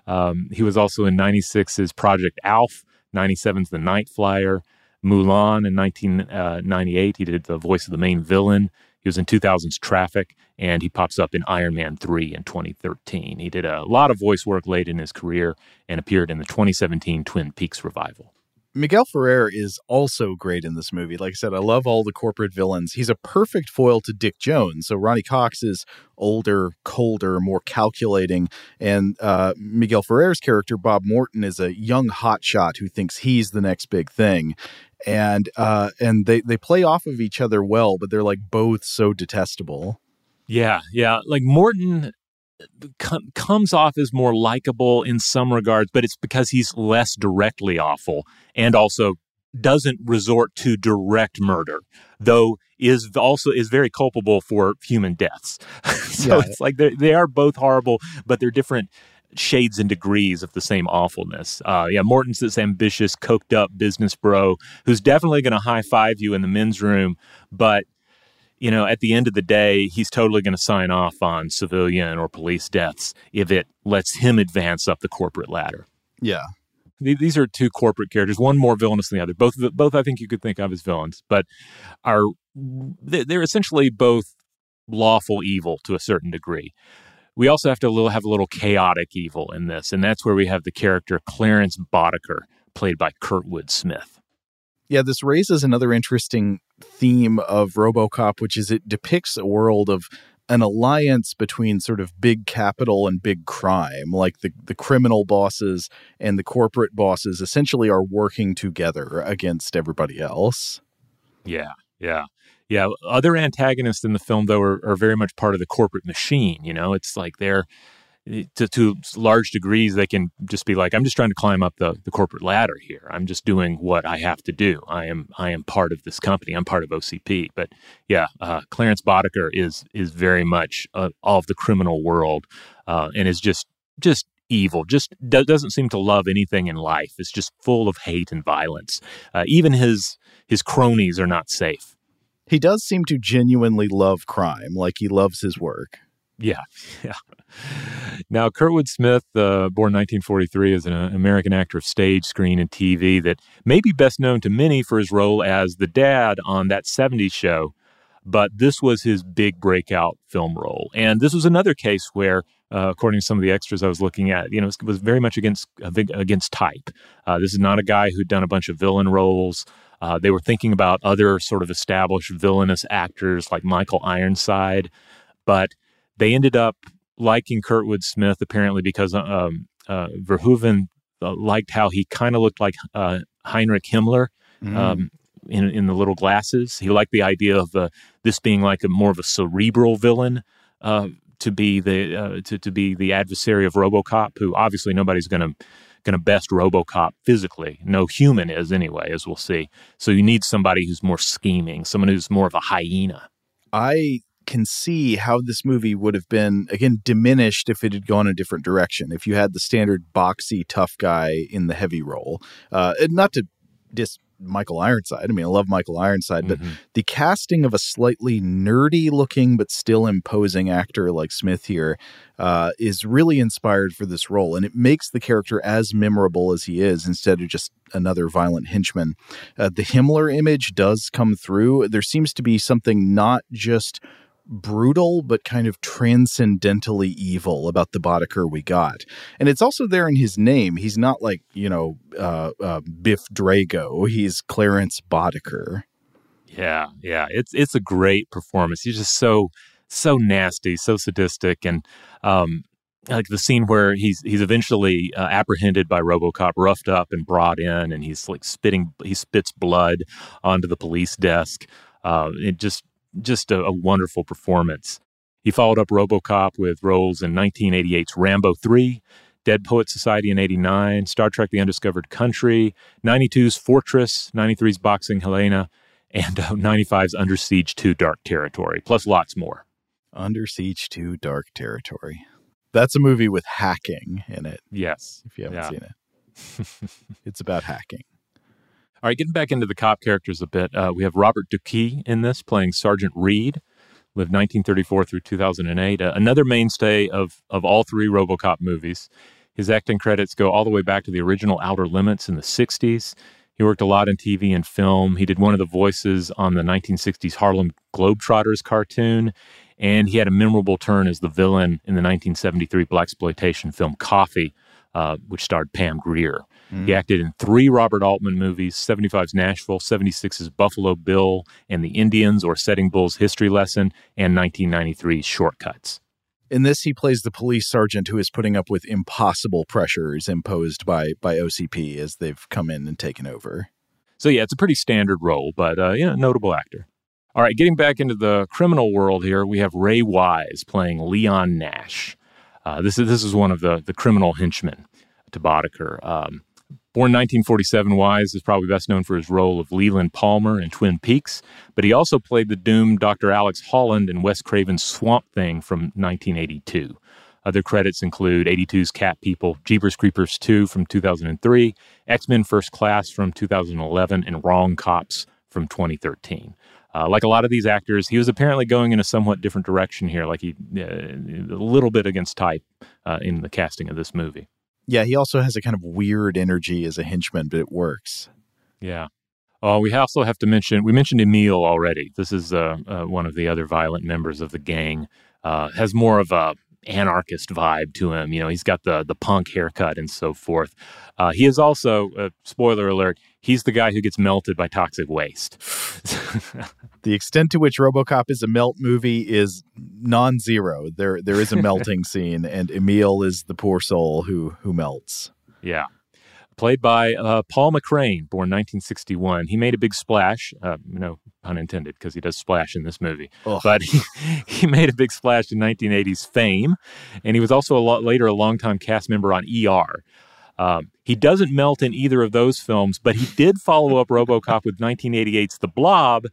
[SPEAKER 4] Um, he was also in 96's Project Alf, 97's The Night Flyer, Mulan in 1998. Uh, he did the voice of the main villain. He was in 2000's Traffic, and he pops up in Iron Man 3 in 2013. He did a lot of voice work late in his career and appeared in the 2017 Twin Peaks revival.
[SPEAKER 2] Miguel Ferrer is also great in this movie. Like I said, I love all the corporate villains. He's a perfect foil to Dick Jones. So Ronny Cox is older, colder, more calculating, and uh, Miguel Ferrer's character Bob Morton is a young hotshot who thinks he's the next big thing and uh, and they they play off of each other well, but they're like both so detestable.
[SPEAKER 4] Yeah, yeah. Like Morton com- comes off as more likable in some regards, but it's because he's less directly awful and also doesn't resort to direct murder, though is also is very culpable for human deaths. so yeah. it's like they they are both horrible, but they're different shades and degrees of the same awfulness. Uh, yeah, Morton's this ambitious, coked up business bro who's definitely going to high five you in the men's room, but you know, at the end of the day, he's totally going to sign off on civilian or police deaths if it lets him advance up the corporate ladder.
[SPEAKER 2] Yeah.
[SPEAKER 4] These are two corporate characters, one more villainous than the other. Both, both I think you could think of as villains, but are they're essentially both lawful evil to a certain degree we also have to little, have a little chaotic evil in this, and that's where we have the character Clarence Boddicker, played by Kurtwood Smith.
[SPEAKER 2] Yeah, this raises another interesting theme of RoboCop, which is it depicts a world of an alliance between sort of big capital and big crime. Like the, the criminal bosses and the corporate bosses essentially are working together against everybody else.
[SPEAKER 4] Yeah, yeah. Yeah, other antagonists in the film though are, are very much part of the corporate machine. You know, it's like they're to, to large degrees, they can just be like, I'm just trying to climb up the, the corporate ladder here. I'm just doing what I have to do. I am I am part of this company. I'm part of OCP. But yeah, uh, Clarence Boddicker is is very much uh, of the criminal world, uh, and is just just evil. Just do- doesn't seem to love anything in life. It's just full of hate and violence. Uh, even his his cronies are not safe.
[SPEAKER 2] He does seem to genuinely love crime, like he loves his work.
[SPEAKER 4] Yeah, yeah. Now, Kurtwood Smith, uh, born 1943, is an uh, American actor of stage, screen, and TV that may be best known to many for his role as the dad on that 70s show. But this was his big breakout film role. And this was another case where, uh, according to some of the extras I was looking at, you know, it was very much against against type. Uh, this is not a guy who'd done a bunch of villain roles. Uh, they were thinking about other sort of established villainous actors like Michael Ironside, but they ended up liking Kurtwood Smith apparently because um, uh, Verhoeven uh, liked how he kind of looked like uh, Heinrich Himmler. Mm. Um, in, in the little glasses, he liked the idea of uh, this being like a more of a cerebral villain uh, to be the uh, to, to be the adversary of RoboCop, who obviously nobody's going to going to best RoboCop physically. No human is anyway, as we'll see. So you need somebody who's more scheming, someone who's more of a hyena.
[SPEAKER 2] I can see how this movie would have been again diminished if it had gone a different direction. If you had the standard boxy tough guy in the heavy role, uh, not to dis Michael Ironside. I mean, I love Michael Ironside, but mm-hmm. the casting of a slightly nerdy looking but still imposing actor like Smith here uh, is really inspired for this role, and it makes the character as memorable as he is instead of just another violent henchman. Uh, the Himmler image does come through. There seems to be something not just brutal but kind of transcendentally evil about the Boddicker we got. And it's also there in his name. He's not like, you know, uh, uh, Biff Drago. He's Clarence Boddicker.
[SPEAKER 4] Yeah, yeah. It's it's a great performance. He's just so so nasty, so sadistic and um like the scene where he's he's eventually uh, apprehended by RoboCop, roughed up and brought in, and he's like spitting he spits blood onto the police desk. Uh, it just just a, a wonderful performance. He followed up Robocop with roles in 1988's Rambo 3, Dead Poet Society in 89, Star Trek The Undiscovered Country, 92's Fortress, 93's Boxing Helena, and uh, 95's Under Siege 2 Dark Territory, plus lots more.
[SPEAKER 2] Under Siege 2 Dark Territory. That's a movie with hacking in it.
[SPEAKER 4] Yes.
[SPEAKER 2] If you haven't yeah. seen it, it's about hacking.
[SPEAKER 4] All right, getting back into the cop characters a bit, uh, we have Robert DoQui in this playing Sergeant Reed, lived 1934 through 2008. Uh, another mainstay of of all three RoboCop movies. His acting credits go all the way back to the original Outer Limits in the 60s. He worked a lot in TV and film. He did one of the voices on the 1960s Harlem Globetrotters cartoon, and he had a memorable turn as the villain in the 1973 blaxploitation film Coffy, uh, which starred Pam Grier. Mm. He acted in three Robert Altman movies 75's Nashville, 76's Buffalo Bill and the Indians or Sitting Bull's History Lesson, and 1993's Shortcuts.
[SPEAKER 2] In this, he plays the police sergeant who is putting up with impossible pressures imposed by, by OCP as they've come in and taken over.
[SPEAKER 4] So, yeah, it's a pretty standard role, but, uh, you know, notable actor. All right, getting back into the criminal world here, we have Ray Wise playing Leon Nash. Uh, this is this is one of the the criminal henchmen to Boddicker. Um, Born 1947, Wise is probably best known for his role of Leland Palmer in Twin Peaks, but he also played the doomed Dr. Alec Holland in Wes Craven's Swamp Thing from 1982. Other credits include 82's Cat People, Jeepers Creepers 2 from 2003, X Men First Class from 2011, and Wrong Cops from 2013. Uh, like a lot of these actors, he was apparently going in a somewhat different direction here, like he uh, a little bit against type uh, in the casting of this movie.
[SPEAKER 2] Yeah, he also has a kind of weird energy as a henchman, but it works.
[SPEAKER 4] Yeah. Oh, we also have to mention we mentioned Emil already. This is uh, uh, one of the other violent members of the gang. Uh, has more of a anarchist vibe to him. You know, he's got the the punk haircut and so forth. Uh, he is also, uh, spoiler alert, he's the guy who gets melted by toxic waste.
[SPEAKER 2] the extent to which RoboCop is a melt movie is non-zero. There there is a melting scene, and Emil is the poor soul who who melts.
[SPEAKER 4] Yeah. played by uh, Paul McCrane, born 1961. He made a big splash, uh, no pun intended, because he does splash in this movie.
[SPEAKER 11] Ugh.
[SPEAKER 4] But he, he made a big splash in 1980s fame, and he was also a lot later a longtime cast member on ER. Um, he doesn't melt in either of those films, but he did follow up RoboCop with 1988's The Blob,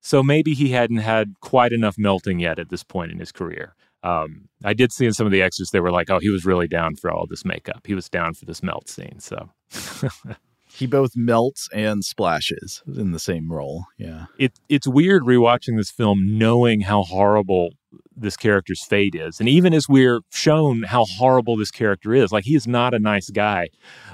[SPEAKER 4] so maybe he hadn't had quite enough melting yet at this point in his career. Um, I did see in some of the extras they were like, "Oh, he was really down for all this makeup. He was down for this melt scene." So
[SPEAKER 11] he both melts and splashes in the same role. Yeah,
[SPEAKER 4] it it's weird rewatching this film, knowing how horrible this character's fate is, and even as we're shown how horrible this character is, like he is not a nice guy,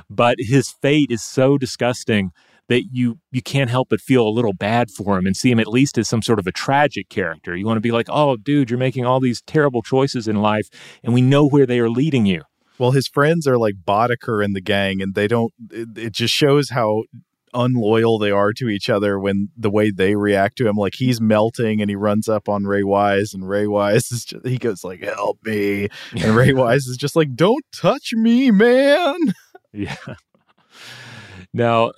[SPEAKER 4] but his fate is so disgusting that you you can't help but feel a little bad for him and see him at least as some sort of a tragic character. You want to be like, "Oh, dude, you're making all these terrible choices in life, and we know where they are leading you."
[SPEAKER 11] Well, his friends are like Boddicker in the gang, and they don't. It, it just shows how unloyal they are to each other when the way they react to him. Like he's melting, and he runs up on Ray Wise, and Ray Wise is just, he goes like, "Help me," and Ray Wise is just like, "Don't touch me, man."
[SPEAKER 4] Yeah. Now,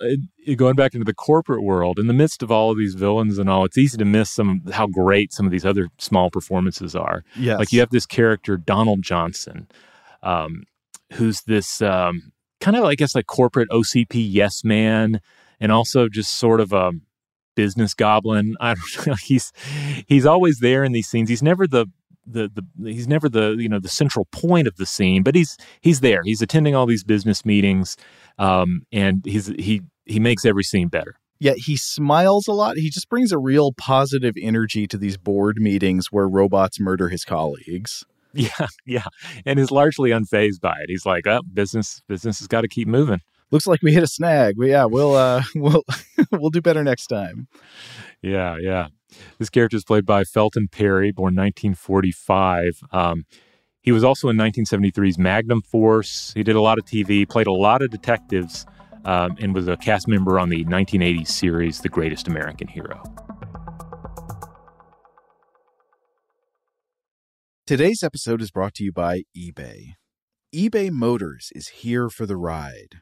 [SPEAKER 4] going back into the corporate world, in the midst of all of these villains and all, it's easy to miss some how great some of these other small performances are.
[SPEAKER 11] Yes.
[SPEAKER 4] Like you have this character, Donald Johnson, um, who's this um, kind of, I guess, like corporate OCP yes man, and also just sort of a business goblin. I don't know. He's he's always there in these scenes. He's never the the, the he's never the you know the central point of the scene, but he's he's there. He's attending all these business meetings, um, and he's he he makes every scene better.
[SPEAKER 11] Yet he smiles a lot. He just brings a real positive energy to these board meetings where robots murder his colleagues.
[SPEAKER 4] Yeah, yeah, and is largely unfazed by it. He's like, "Oh, business business has got to keep moving."
[SPEAKER 11] Looks like we hit a snag. But yeah, we'll uh, we'll we'll do better next time.
[SPEAKER 4] Yeah, yeah. This character is played by Felton Perry, born 1945. Um, he was also in 1973's Magnum Force. He did a lot of TV, played a lot of detectives, um, and was a cast member on the 1980s series The Greatest American Hero.
[SPEAKER 2] Today's episode is brought to you by eBay. eBay Motors is here for the ride.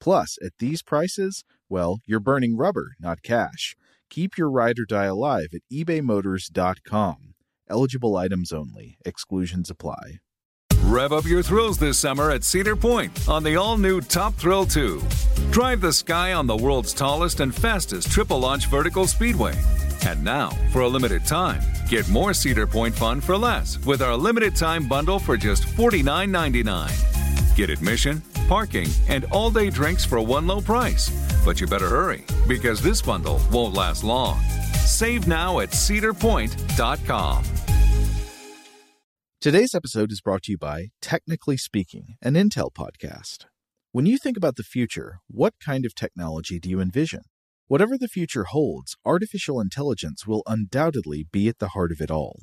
[SPEAKER 2] Plus, at these prices, well, you're burning rubber, not cash. Keep your ride or die alive at ebaymotors.com. Eligible items only, exclusions apply.
[SPEAKER 1] Rev up your thrills this summer at Cedar Point on the all new Top Thrill 2. Drive the sky on the world's tallest and fastest triple launch vertical speedway. And now, for a limited time, get more Cedar Point fun for less with our limited time bundle for just $49.99. Get admission, parking, and all day drinks for one low price. But you better hurry because this bundle won't last long. Save now at cedarpoint.com.
[SPEAKER 2] Today's episode is brought to you by Technically Speaking, an Intel podcast. When you think about the future, what kind of technology do you envision? Whatever the future holds, artificial intelligence will undoubtedly be at the heart of it all.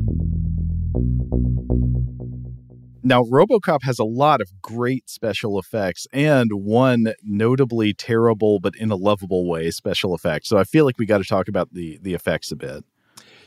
[SPEAKER 2] Now, Robocop has a lot of great special effects and one notably terrible but in a lovable way special effect. So I feel like we got to talk about the the effects a bit.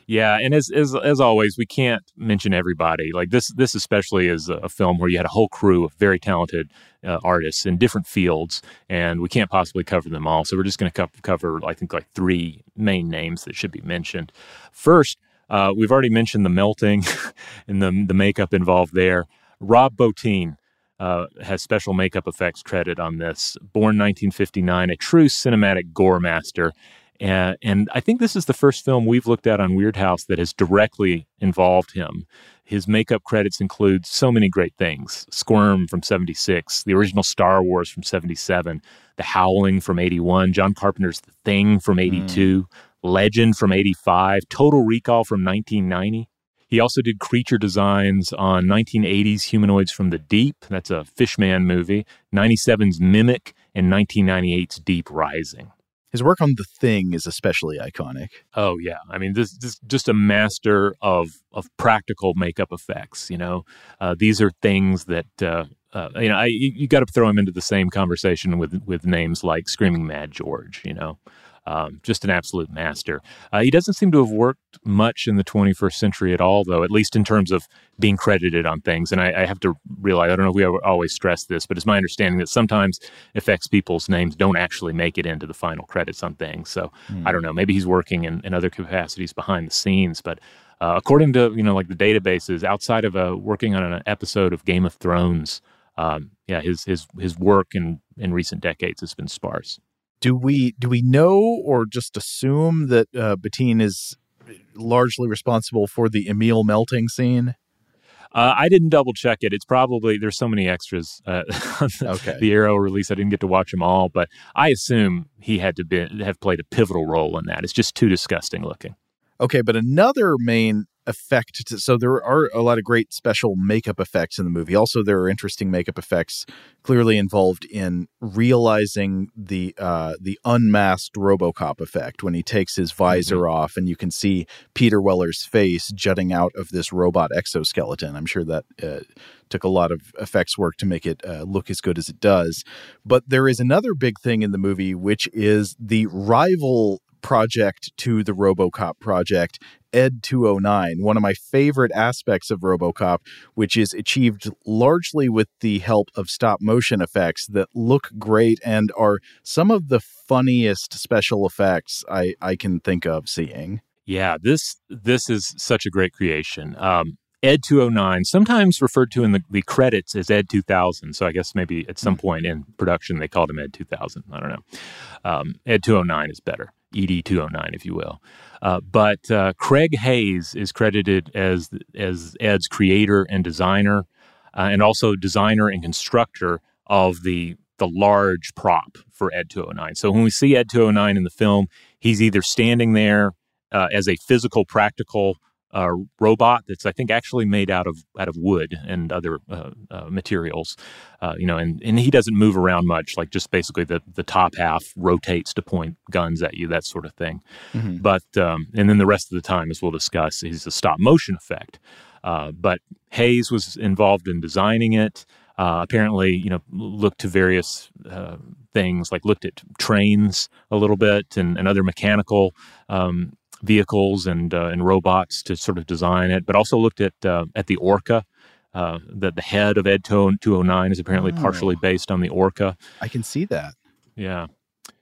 [SPEAKER 4] Yeah, and as as as always, we can't mention everybody. Like this, this especially is a film where you had a whole crew of very talented uh, artists in different fields, and we can't possibly cover them all. So we're just going to co- cover, I think, like three main names that should be mentioned. First, uh, we've already mentioned the melting and the the makeup involved there. Rob Bottin uh, has special makeup effects credit on this. Born 1959, a true cinematic gore master. And, and I think this is the first film we've looked at on Weirdhouse that has directly involved him. His makeup credits include so many great things Squirm from 76, the original Star Wars from 77, The Howling from 81, John Carpenter's The Thing from 82, mm. Legend from 85, Total Recall from 1990. He also did creature designs on 1980's Humanoids from the Deep. That's a Fishman movie. 97's Mimic and 1998's Deep Rising.
[SPEAKER 2] His work on The Thing is especially iconic.
[SPEAKER 4] Oh yeah, I mean this is just a master of of practical makeup effects. You know, uh, these are things that uh, uh, you know I, you, you got to throw him into the same conversation with with names like Screaming Mad George. You know, um, just an absolute master. Uh, he doesn't seem to have worked much in the 21st century at all, though, at least in terms of being credited on things. And I, I have to realize, I don't know if we always stress this, but it's my understanding that sometimes effects people's names don't actually make it into the final credits on things. So mm. I don't know. Maybe he's working in, in other capacities behind the scenes, but. Uh, according to you know like the databases, outside of uh, working on an episode of Game of Thrones, um, yeah, his his his work in in recent decades has been sparse
[SPEAKER 2] do we do we know or just assume that uh, Bottin is largely responsible for the Emil melting scene?
[SPEAKER 4] Uh, I didn't double check it. It's probably there's so many extras. Uh, the, okay. the Arrow release, I didn't get to watch them all, but I assume he had to be, have played a pivotal role in that. It's just too disgusting looking.
[SPEAKER 2] Okay, but another main effect to, so there are a lot of great special makeup effects in the movie. Also there are interesting makeup effects clearly involved in realizing the uh, the unmasked robocop effect when he takes his visor mm-hmm. off and you can see peter weller's face jutting out of this robot exoskeleton. I'm sure that uh, took a lot of effects work to make it uh, look as good as it does. But there is another big thing in the movie which is the rival project to the RoboCop project, Ed 209, one of my favorite aspects of RoboCop, which is achieved largely with the help of stop motion effects that look great and are some of the funniest special effects I, I can think of seeing.
[SPEAKER 4] Yeah, this this is such a great creation. Um, Ed 209, sometimes referred to in the, the, credits as Ed 2000. So I guess maybe at some hmm. point in production they called him Ed 2000. I don't know. Um, Ed 209 is better. ED 209, if you will. Uh, but uh, Craig Hayes is credited as as Ed's creator and designer, uh, and also designer and constructor of the the large prop for Ed 209. So when we see Ed 209 in the film, he's either standing there uh, as a physical, practical uh, robot that's I think actually made out of out of wood and other uh, uh, materials, uh, you know, and, and he doesn't move around much. Like just basically the the top half rotates to point guns at you, that sort of thing. Mm-hmm. But um, and then the rest of the time, as we'll discuss, is a stop motion effect. Uh, but Hayes was involved in designing it. Uh, apparently, you know, looked to various things like looked at trains a little bit and, and other mechanical um, vehicles and uh, and robots to sort of design it, but also looked at uh, at the Orca. Uh, the the head of Ed 209 is apparently oh. partially based on the Orca.
[SPEAKER 2] I can see that.
[SPEAKER 4] Yeah.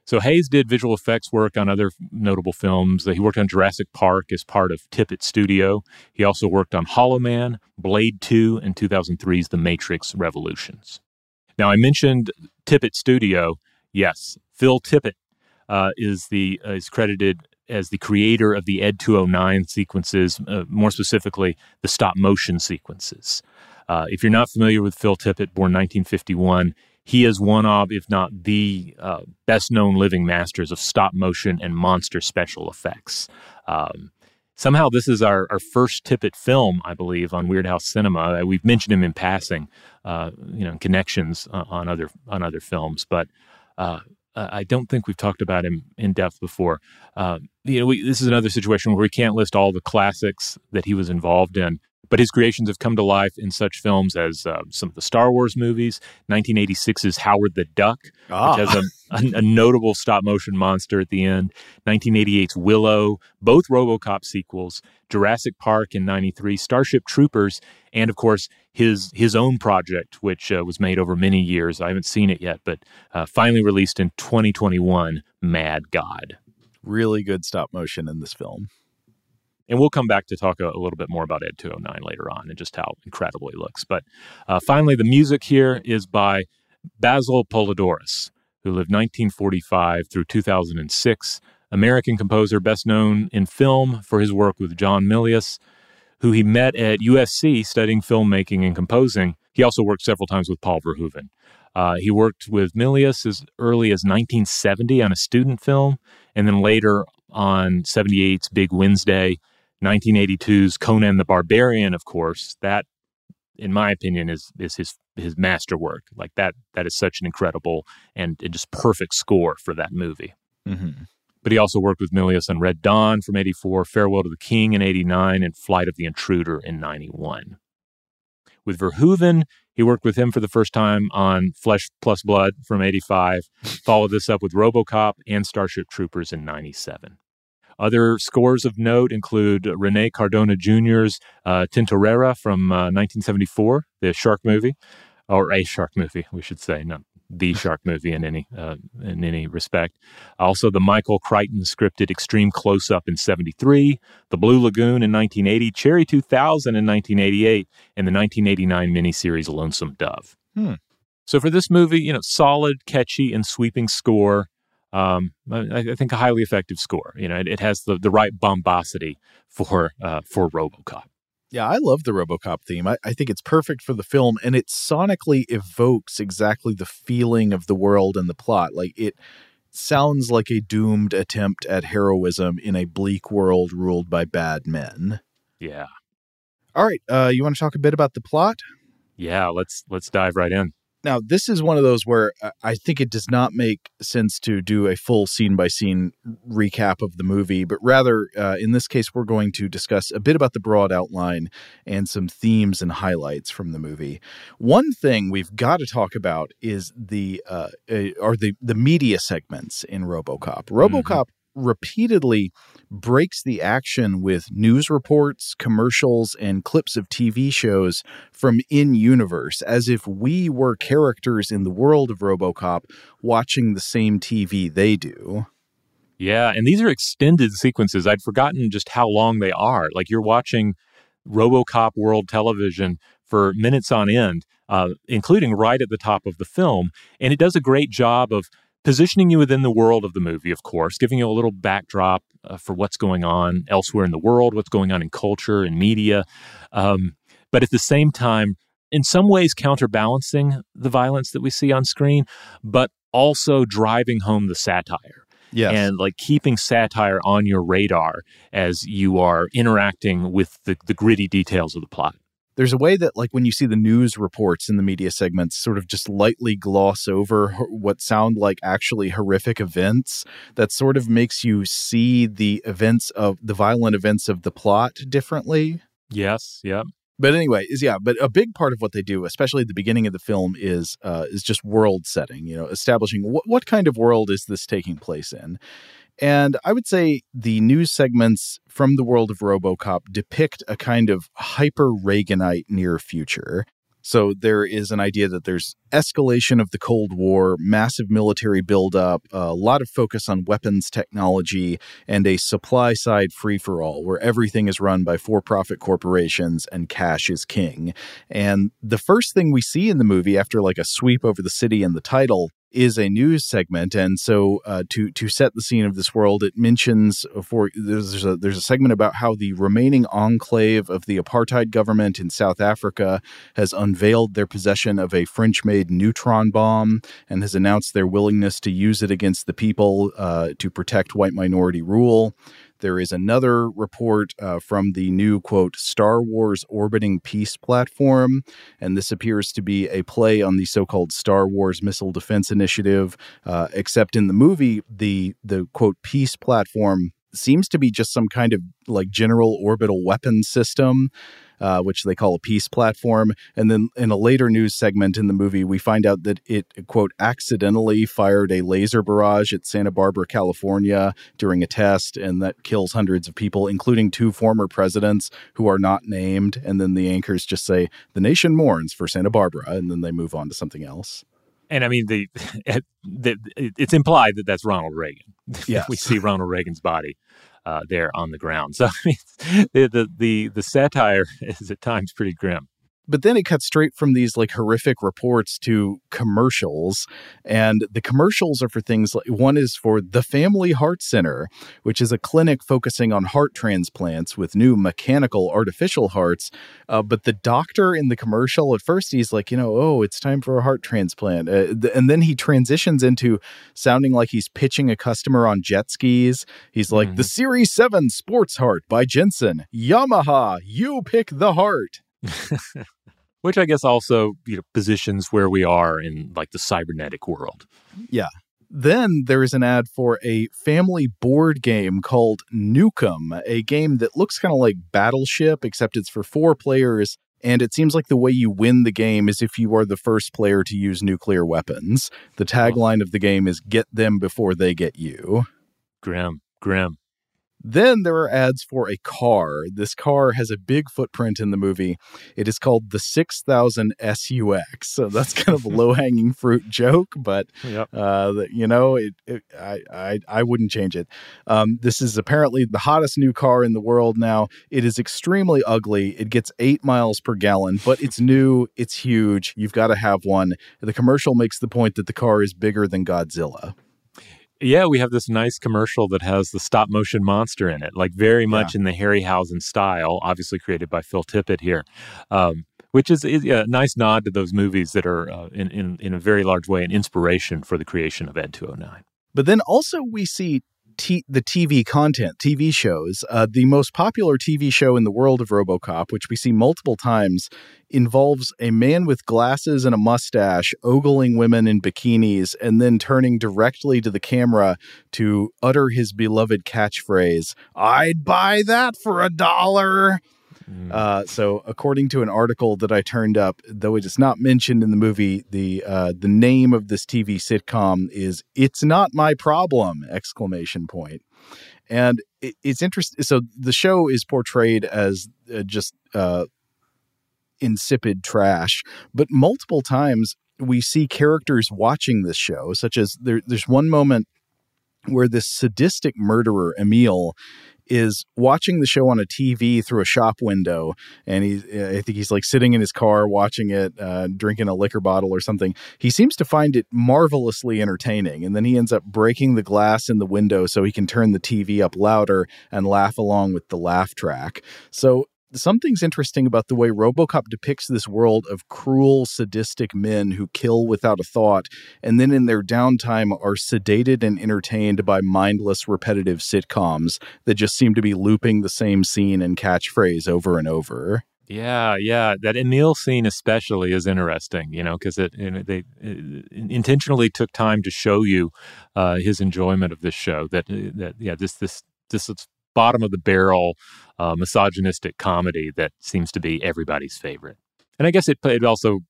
[SPEAKER 4] So Hayes did visual effects work on other notable films. He worked on Jurassic Park as part of Tippett Studio. He also worked on Hollow Man, Blade 2, and 2003's The Matrix Revolutions. Now, I mentioned Tippett Studio. Yes, Phil Tippett uh, is the uh, is credited as the creator of the Ed 209 sequences, uh, more specifically, the stop motion sequences. Uh, if you're not familiar with Phil Tippett, born 1951, he is one of, if not the uh, best known living masters of stop motion and monster special effects. Um, somehow, this is our, our first Tippett film, I believe, on Weirdhouse Cinema. Uh, we've mentioned him in passing, uh, you know, connections uh, on other on other films, but uh, I don't think we've talked about him in depth before. Uh, you know, we, this is another situation where we can't list all the classics that he was involved in. But his creations have come to life in such films as uh, some of the Star Wars movies, 1986's Howard the Duck, ah. which has a, a, a, notable stop motion monster at the end, 1988's Willow, both Robocop sequels, Jurassic Park in 93, Starship Troopers, and of course his his own project, which uh, was made over many years. I haven't seen it yet, but uh, finally released in 2021, Mad God.
[SPEAKER 2] Really good stop motion in this film.
[SPEAKER 4] And we'll come back to talk a, a, little bit more about Ed 209 later on and just how incredible he looks. But uh, finally, the music here is by Basil Poledouris, who lived 1945 through 2006, American composer best known in film for his work with John Milius, who he met at USC studying filmmaking and composing. He also worked several times with Paul Verhoeven. Uh, he worked with Milius as early as 1970 on a student film, and then later on 78's Big Wednesday 1982's Conan the Barbarian, of course, that, in my opinion, is is his his masterwork. Like that, that is such an incredible and, and just perfect score for that movie. Mm-hmm. But he also worked with Milius on Red Dawn from '84, Farewell to the King in '89, and Flight of the Intruder in '91. With Verhoeven, he worked with him for the first time on Flesh Plus Blood from '85. Followed this up with RoboCop and Starship Troopers in '97. Other scores of note include Rene Cardona Jr.'s uh, Tintorera from uh, 1974, the shark movie, or a shark movie, we should say, not the shark movie in any uh, in any respect. Also, the Michael Crichton scripted Extreme Close Up in '73, The Blue Lagoon in 1980, Cherry 2000 in 1988, and the 1989 miniseries Lonesome Dove. Hmm. So for this movie, you know, solid, catchy, and sweeping score um, I, I, think a highly effective score. You know, it, it has the, the right bombosity for uh, for RoboCop.
[SPEAKER 2] Yeah, I love the RoboCop theme. I, I think it's perfect for the film, and it sonically evokes exactly the feeling of the world and the plot. Like it sounds like a doomed attempt at heroism in a bleak world ruled by bad men.
[SPEAKER 4] Yeah.
[SPEAKER 2] All right, uh, you want to talk a bit about the plot?
[SPEAKER 4] Yeah, let's let's dive right in.
[SPEAKER 2] Now, this is one of those where I think it does not make sense to do a full scene by scene recap of the movie, but rather, uh, in this case, we're going to discuss a bit about the broad outline and some themes and highlights from the movie. One thing we've got to talk about is the uh, uh, are the the media segments in RoboCop. RoboCop mm-hmm repeatedly breaks the action with news reports, commercials, and clips of TV shows from in universe, as if we were characters in the world of Robocop watching the same TV they do.
[SPEAKER 4] Yeah, and these are extended sequences. I'd forgotten just how long they are. Like you're watching Robocop World Television for minutes on end, uh, including right at the top of the film. And it does a great job of positioning you within the world of the movie, of course, giving you a little backdrop uh, for what's going on elsewhere in the world, what's going on in culture and media. Um, but at the same time, in some ways, counterbalancing the violence that we see on screen, but also driving home the satire.
[SPEAKER 2] Yes.
[SPEAKER 4] And like keeping satire on your radar as you are interacting with the, the gritty details of the plot
[SPEAKER 2] there's a way that like when you see the news reports in the media segments sort of just lightly gloss over what sound like actually horrific events that sort of makes you see the events of the violent events of the plot differently?
[SPEAKER 4] Yes yeah
[SPEAKER 2] but anyway is yeah but a big part of what they do especially at the beginning of the film is uh is just world setting you know establishing what, what kind of world is this taking place in and I would say the news segments from the world of Robocop depict a kind of hyper Reaganite near future. So there is an idea that there's escalation of the Cold War, massive military buildup, a lot of focus on weapons technology, and a supply side free for all where everything is run by for profit corporations and cash is king. And the first thing we see in the movie after like a sweep over the city and the title is a news segment, and so uh, to to set the scene of this world, it mentions for there's a there's a segment about how the remaining enclave of the apartheid government in South Africa has unveiled their possession of a French-made neutron bomb and has announced their willingness to use it against the people uh, to protect white minority rule. There is another report uh, from the new, quote, Star Wars orbiting peace platform. And this appears to be a play on the so called Star Wars Missile Defense Initiative. Uh, except in the movie, the, the, quote, peace platform seems to be just some kind of like general orbital weapon system uh, which they call a peace platform. And then in a later news segment in the movie, we find out that it, quote, accidentally fired a laser barrage at Santa Barbara, California during a test, and that kills hundreds of people, including two former presidents who are not named. And then the anchors just say, the nation mourns for Santa Barbara, and then they move on to something else.
[SPEAKER 4] And I mean, the, the it's implied that that's Ronald Reagan.
[SPEAKER 2] Yeah,
[SPEAKER 4] we see Ronald Reagan's body uh, there on the ground. So I mean, the, the the the satire is at times pretty grim
[SPEAKER 2] but then it cuts straight from these like horrific reports to commercials and the commercials are for things like one is for the family heart center which is a clinic focusing on heart transplants with new mechanical artificial hearts uh, but the doctor in the commercial at first he's like you know oh it's time for a heart transplant uh, th- and then he transitions into sounding like he's pitching a customer on jet skis. He's like mm-hmm. the series 7 sports heart by jensen. Yamaha you pick the heart
[SPEAKER 4] Which I guess also you know positions where we are in like the cybernetic world.
[SPEAKER 2] Yeah. Then there is an ad for a family board game called Nukem, a game that looks kind of like Battleship, except it's for four players. And it seems like the way you win the game is if you are the first player to use nuclear weapons. The tagline of the game is Get them before they get you.
[SPEAKER 4] Grim, grim.
[SPEAKER 2] Then there are ads for a car. This car has a big footprint in the movie. It is called the 6000 SUX. So that's kind of a low hanging fruit joke, but yep. uh, you know, it, it, I, I, I wouldn't change it. Um, this is apparently the hottest new car in the world now. It is extremely ugly. It gets eight miles per gallon, but it's new. It's huge. You've got to have one. The commercial makes the point that the car is bigger than Godzilla
[SPEAKER 4] yeah, we have this nice commercial that has the stop motion monster in it, like very much yeah. in the Harryhausen style, obviously created by Phil Tippett here. Um, which is, is, a nice nod to those movies that are, uh, in, in, in a very large way, an inspiration for the creation of Ed 209.
[SPEAKER 2] But then also we see t- the TV content, TV shows. Uh, the most popular TV show in the world of RoboCop, which we see multiple times, involves a man with glasses and a mustache ogling women in bikinis and then turning directly to the camera to utter his beloved catchphrase, I'd buy that for a dollar. Mm. Uh, so, according to an article that I turned up, though it is not mentioned in the movie, the uh, the name of this TV sitcom is "It's Not My Problem!" exclamation point. And it, it's interesting. So the show is portrayed as uh, just uh, insipid trash, but multiple times we see characters watching this show, such as there, there's one moment where this sadistic murderer Emil is watching the show on a TV through a shop window, and he, I think he's like sitting in his car watching it, uh, drinking a liquor bottle or something. He seems to find it marvelously entertaining, and then he ends up breaking the glass in the window so he can turn the TV up louder and laugh along with the laugh track. So something's interesting about the way Robocop depicts this world of cruel, sadistic men who kill without a thought, and then in their downtime are sedated and entertained by mindless, repetitive sitcoms that just seem to be looping the same scene and catchphrase over and over.
[SPEAKER 4] Yeah, yeah, that Emil scene especially is interesting, you know, because it, it, they it intentionally took time to show you uh, his enjoyment of this show. That that yeah, this this this is bottom of the barrel uh, misogynistic comedy that seems to be everybody's favorite. And I guess it it also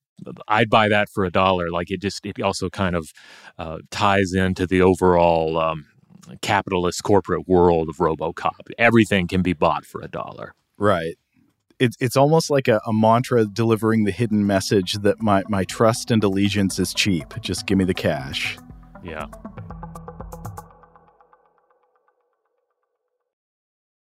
[SPEAKER 4] I'd buy that for a dollar. Like it just it also kind of uh, ties into the overall um, capitalist corporate world of RoboCop. Everything can be bought for a dollar.
[SPEAKER 2] Right. It's it's almost like a, a mantra delivering the hidden message that my my trust and allegiance is cheap. Just give me the cash.
[SPEAKER 4] Yeah.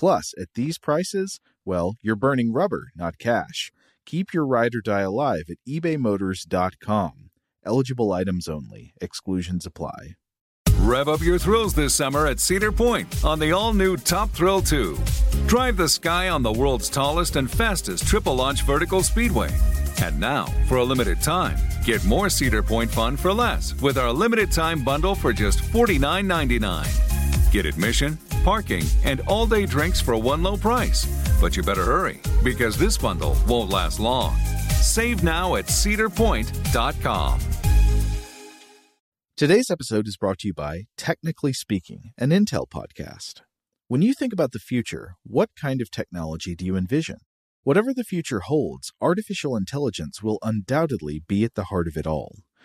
[SPEAKER 2] Plus, at these prices, well, you're burning rubber, not cash. Keep your ride or die alive at ebaymotors.com. Eligible items only, exclusions apply.
[SPEAKER 1] Rev up your thrills this summer at Cedar Point on the all new Top Thrill 2. Drive the sky on the world's tallest and fastest triple launch vertical speedway. And now, for a limited time, get more Cedar Point fun for less with our limited time bundle for just $49.99. Get admission, parking, and all day drinks for one low price. But you better hurry because this bundle won't last long. Save now at cedarpoint.com.
[SPEAKER 2] Today's episode is brought to you by Technically Speaking, an Intel podcast. When you think about the future, what kind of technology do you envision? Whatever the future holds, artificial intelligence will undoubtedly be at the heart of it all.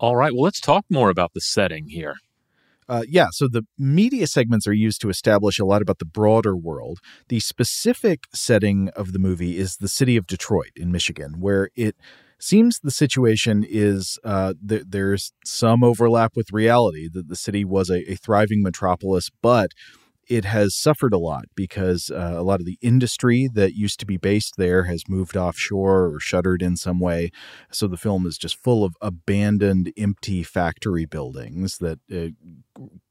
[SPEAKER 4] All right, well, let's talk more about the setting here.
[SPEAKER 2] Uh, yeah, so the media segments are used to establish a lot about the broader world. The specific setting of the movie is the city of Detroit in Michigan, where it seems the situation is uh, th- there's some overlap with reality that the city was a, a thriving metropolis, but it has suffered a lot because uh, a lot of the industry that used to be based there has moved offshore or shuttered in some way. So the film is just full of abandoned, empty factory buildings that uh,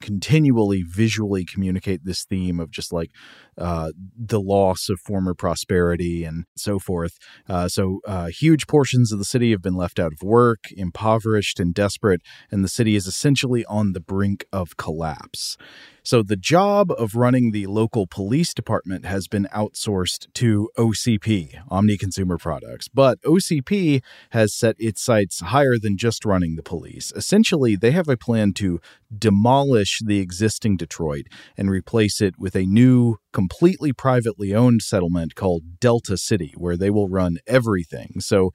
[SPEAKER 2] continually visually communicate this theme of just like uh, the loss of former prosperity and so forth. Uh, so uh, huge portions of the city have been left out of work, impoverished, and desperate, and the city is essentially on the brink of collapse. So the job of running the local police department has been outsourced to OCP, Omni Consumer Products. But OCP has set its sights higher than just running the police. Essentially, they have a plan to demolish the existing Detroit and replace it with a new, completely privately owned settlement called Delta City, where they will run everything. So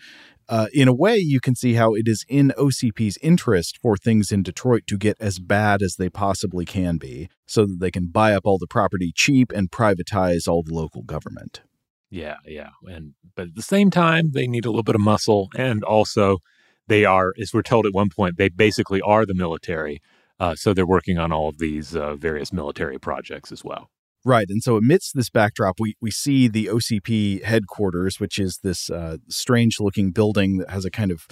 [SPEAKER 2] uh, in a way, you can see how it is in OCP's interest for things in Detroit to get as bad as they possibly can be so that they can buy up all the property cheap and privatize all the local government.
[SPEAKER 4] Yeah, yeah. And but at the same time, they need a little bit of muscle and also they are as we're told at one point, they basically are the military. Uh, so they're working on all of these uh, various military projects as well.
[SPEAKER 2] Right. And so amidst this backdrop, we, we see the OCP headquarters, which is this uh, strange looking building that has a kind of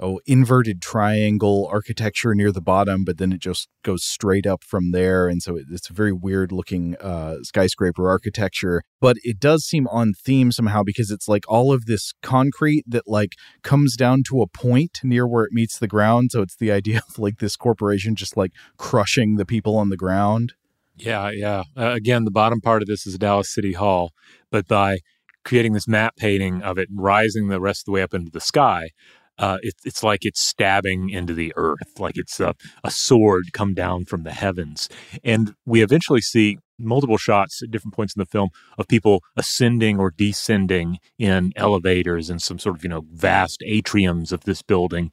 [SPEAKER 2] oh, inverted triangle architecture near the bottom, but then it just goes straight up from there. And so it's a very weird looking uh, skyscraper architecture, but it does seem on theme somehow because it's like all of this concrete that like comes down to a point near where it meets the ground. So it's the idea of like this corporation just like crushing the people on the ground.
[SPEAKER 4] Yeah, yeah. Uh, again, the bottom part of this is Dallas City Hall, but by creating this map painting of it rising the rest of the way up into the sky, uh, it, it's like it's stabbing into the earth, like it's a, a sword come down from the heavens. And we eventually see multiple shots at different points in the film of people ascending or descending in elevators and some sort of, you know, vast atriums of this building.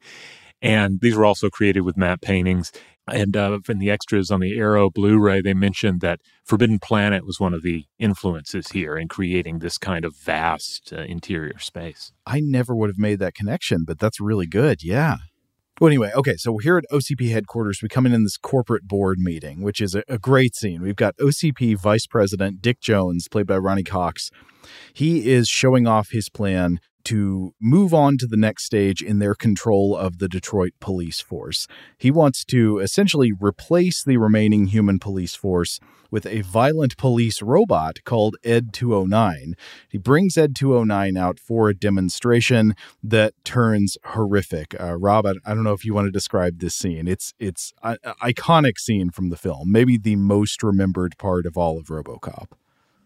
[SPEAKER 4] And these were also created with map paintings. And uh, in the extras on the Arrow Blu ray, they mentioned that Forbidden Planet was one of the influences here in creating this kind of vast uh, interior space.
[SPEAKER 2] I never would have made that connection, but that's really good. Yeah. Well, anyway, okay, so we're here at OCP headquarters. We come in in this corporate board meeting, which is a, a great scene. We've got OCP Vice President Dick Jones, played by Ronny Cox. He is showing off his plan to move on to the next stage in their control of the Detroit police force. He wants to essentially replace the remaining human police force with a violent police robot called Ed 209. He brings Ed 209 out for a demonstration that turns horrific. Uh, Rob, I, I don't know if you want to describe this scene. It's it's an iconic scene from the film, maybe the most remembered part of all of RoboCop.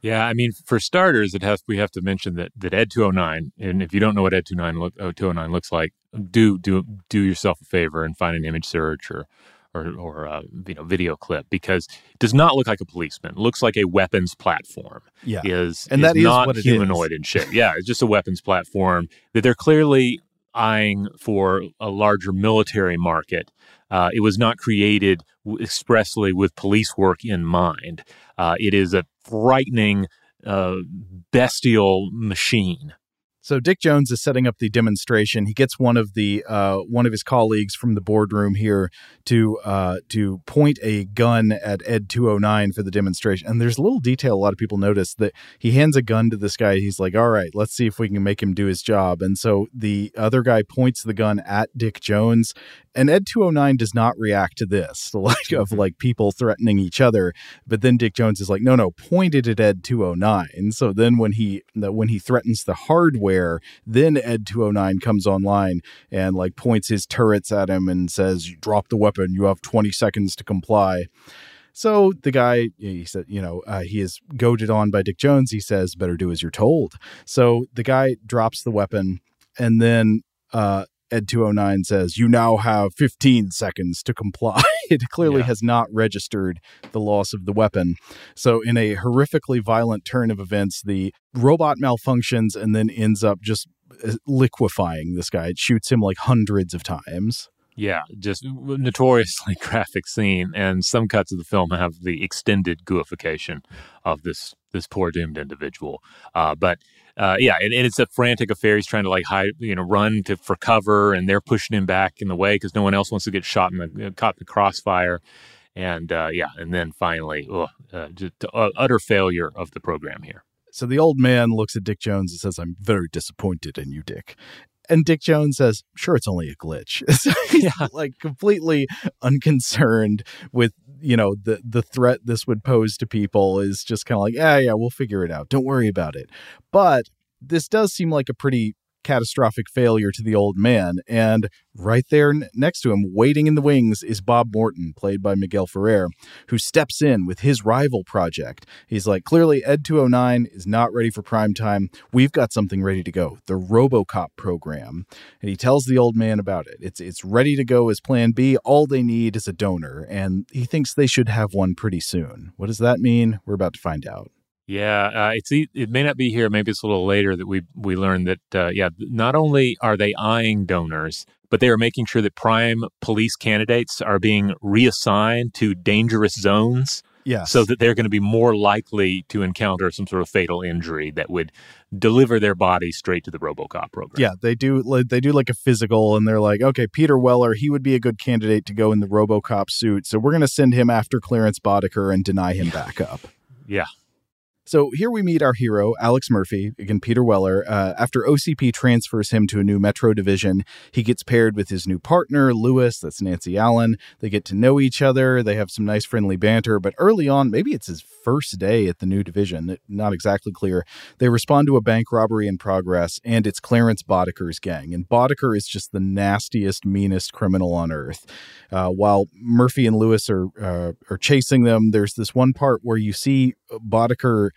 [SPEAKER 4] Yeah, I mean, for starters, it has we have to mention that that Ed 209, and if you don't know what Ed 209, looks like, do do do yourself a favor and find an image search or or or a, you know video clip because it does not look like a policeman. It looks like a weapons platform.
[SPEAKER 2] Yeah,
[SPEAKER 4] is
[SPEAKER 2] and
[SPEAKER 4] is
[SPEAKER 2] that is
[SPEAKER 4] not
[SPEAKER 2] what it
[SPEAKER 4] humanoid
[SPEAKER 2] is.
[SPEAKER 4] in shape. Yeah, it's just a weapons platform that they're clearly eyeing for a larger military market. Uh, it was not created expressly with police work in mind. Uh, it is a frightening, uh, bestial machine.
[SPEAKER 2] So Dick Jones is setting up the demonstration. He gets one of the uh, one of his colleagues from the boardroom here to uh, to point a gun at Ed 209 for the demonstration. And there's a little detail a lot of people notice that he hands a gun to this guy. He's like, "All right, let's see if we can make him do his job." And so the other guy points the gun at Dick Jones, and Ed 209 does not react to this, the like of like people threatening each other. But then Dick Jones is like, "No, no, pointed at Ed 209." So then when he when he threatens the hardware then Ed 209 comes online and like points his turrets at him and says, "Drop the weapon. You have 20 seconds to comply." So the guy, he said, you know, uh, he is goaded on by Dick Jones. He says, "Better do as you're told." So the guy drops the weapon, and then uh, Ed 209 says, You now have 15 seconds to comply. it clearly
[SPEAKER 4] Yeah.
[SPEAKER 2] has not registered the loss of the weapon. So, in a horrifically violent turn of events, the robot malfunctions and then ends up just uh, liquefying this guy. It shoots him like hundreds of times.
[SPEAKER 4] Yeah, just notoriously graphic scene, and some cuts of the film have the extended gooification of this this poor doomed individual. Uh, but uh, yeah, and, and it's a frantic affair. He's trying to like hide, you know, run to for cover, and they're pushing him back in the way because no one else wants to get shot in the caught in the crossfire. And uh, yeah, and then finally, ugh, uh, just uh, utter failure of the program here.
[SPEAKER 2] So the old man looks at Dick Jones and says, I'm very disappointed in you, Dick. And Dick Jones says, Sure, it's only a glitch. So he's like completely unconcerned with, you know, the the threat this would pose to people is just kind of like, yeah, yeah, we'll figure it out. Don't worry about it. But this does seem like a pretty catastrophic failure to the old man. And right there n- next to him, waiting in the wings, is Bob Morton, played by Miguel Ferrer, who steps in with his rival project. He's like, clearly, Ed 209 is not ready for prime time. We've got something ready to go the Robocop program. And he tells the old man about it. It's, it's ready to go as plan B. All they need is a donor. And he thinks they should have one pretty soon. What does that mean? We're about to find out.
[SPEAKER 4] Yeah, uh, it's it may not be here. Maybe it's a little later that we we learn that uh, yeah, not only are they eyeing donors, but they are making sure that prime police candidates are being reassigned to dangerous zones.
[SPEAKER 2] Yes.
[SPEAKER 4] So that they're going to be more likely to encounter some sort of fatal injury that would deliver their body straight to the RoboCop program.
[SPEAKER 2] Yeah, they do. like, They do like a physical, and they're like, okay, Peter Weller, he would be a good candidate to go in the RoboCop suit, so we're going to send him after Clarence Boddicker and deny him backup.
[SPEAKER 4] Yeah.
[SPEAKER 2] So here we meet our hero, Alex Murphy, again, Peter Weller. Uh, after OCP transfers him to a new Metro division, he gets paired with his new partner, Lewis, that's Nancy Allen. They get to know each other. They have some nice friendly banter, but early on, maybe it's his first day at the new division, not exactly clear. They respond to a bank robbery in progress, and it's Clarence Boddicker's gang. And Boddicker is just the nastiest, meanest criminal on earth. Uh, while Murphy and Lewis are uh, are chasing them, there's this one part where you see Boddicker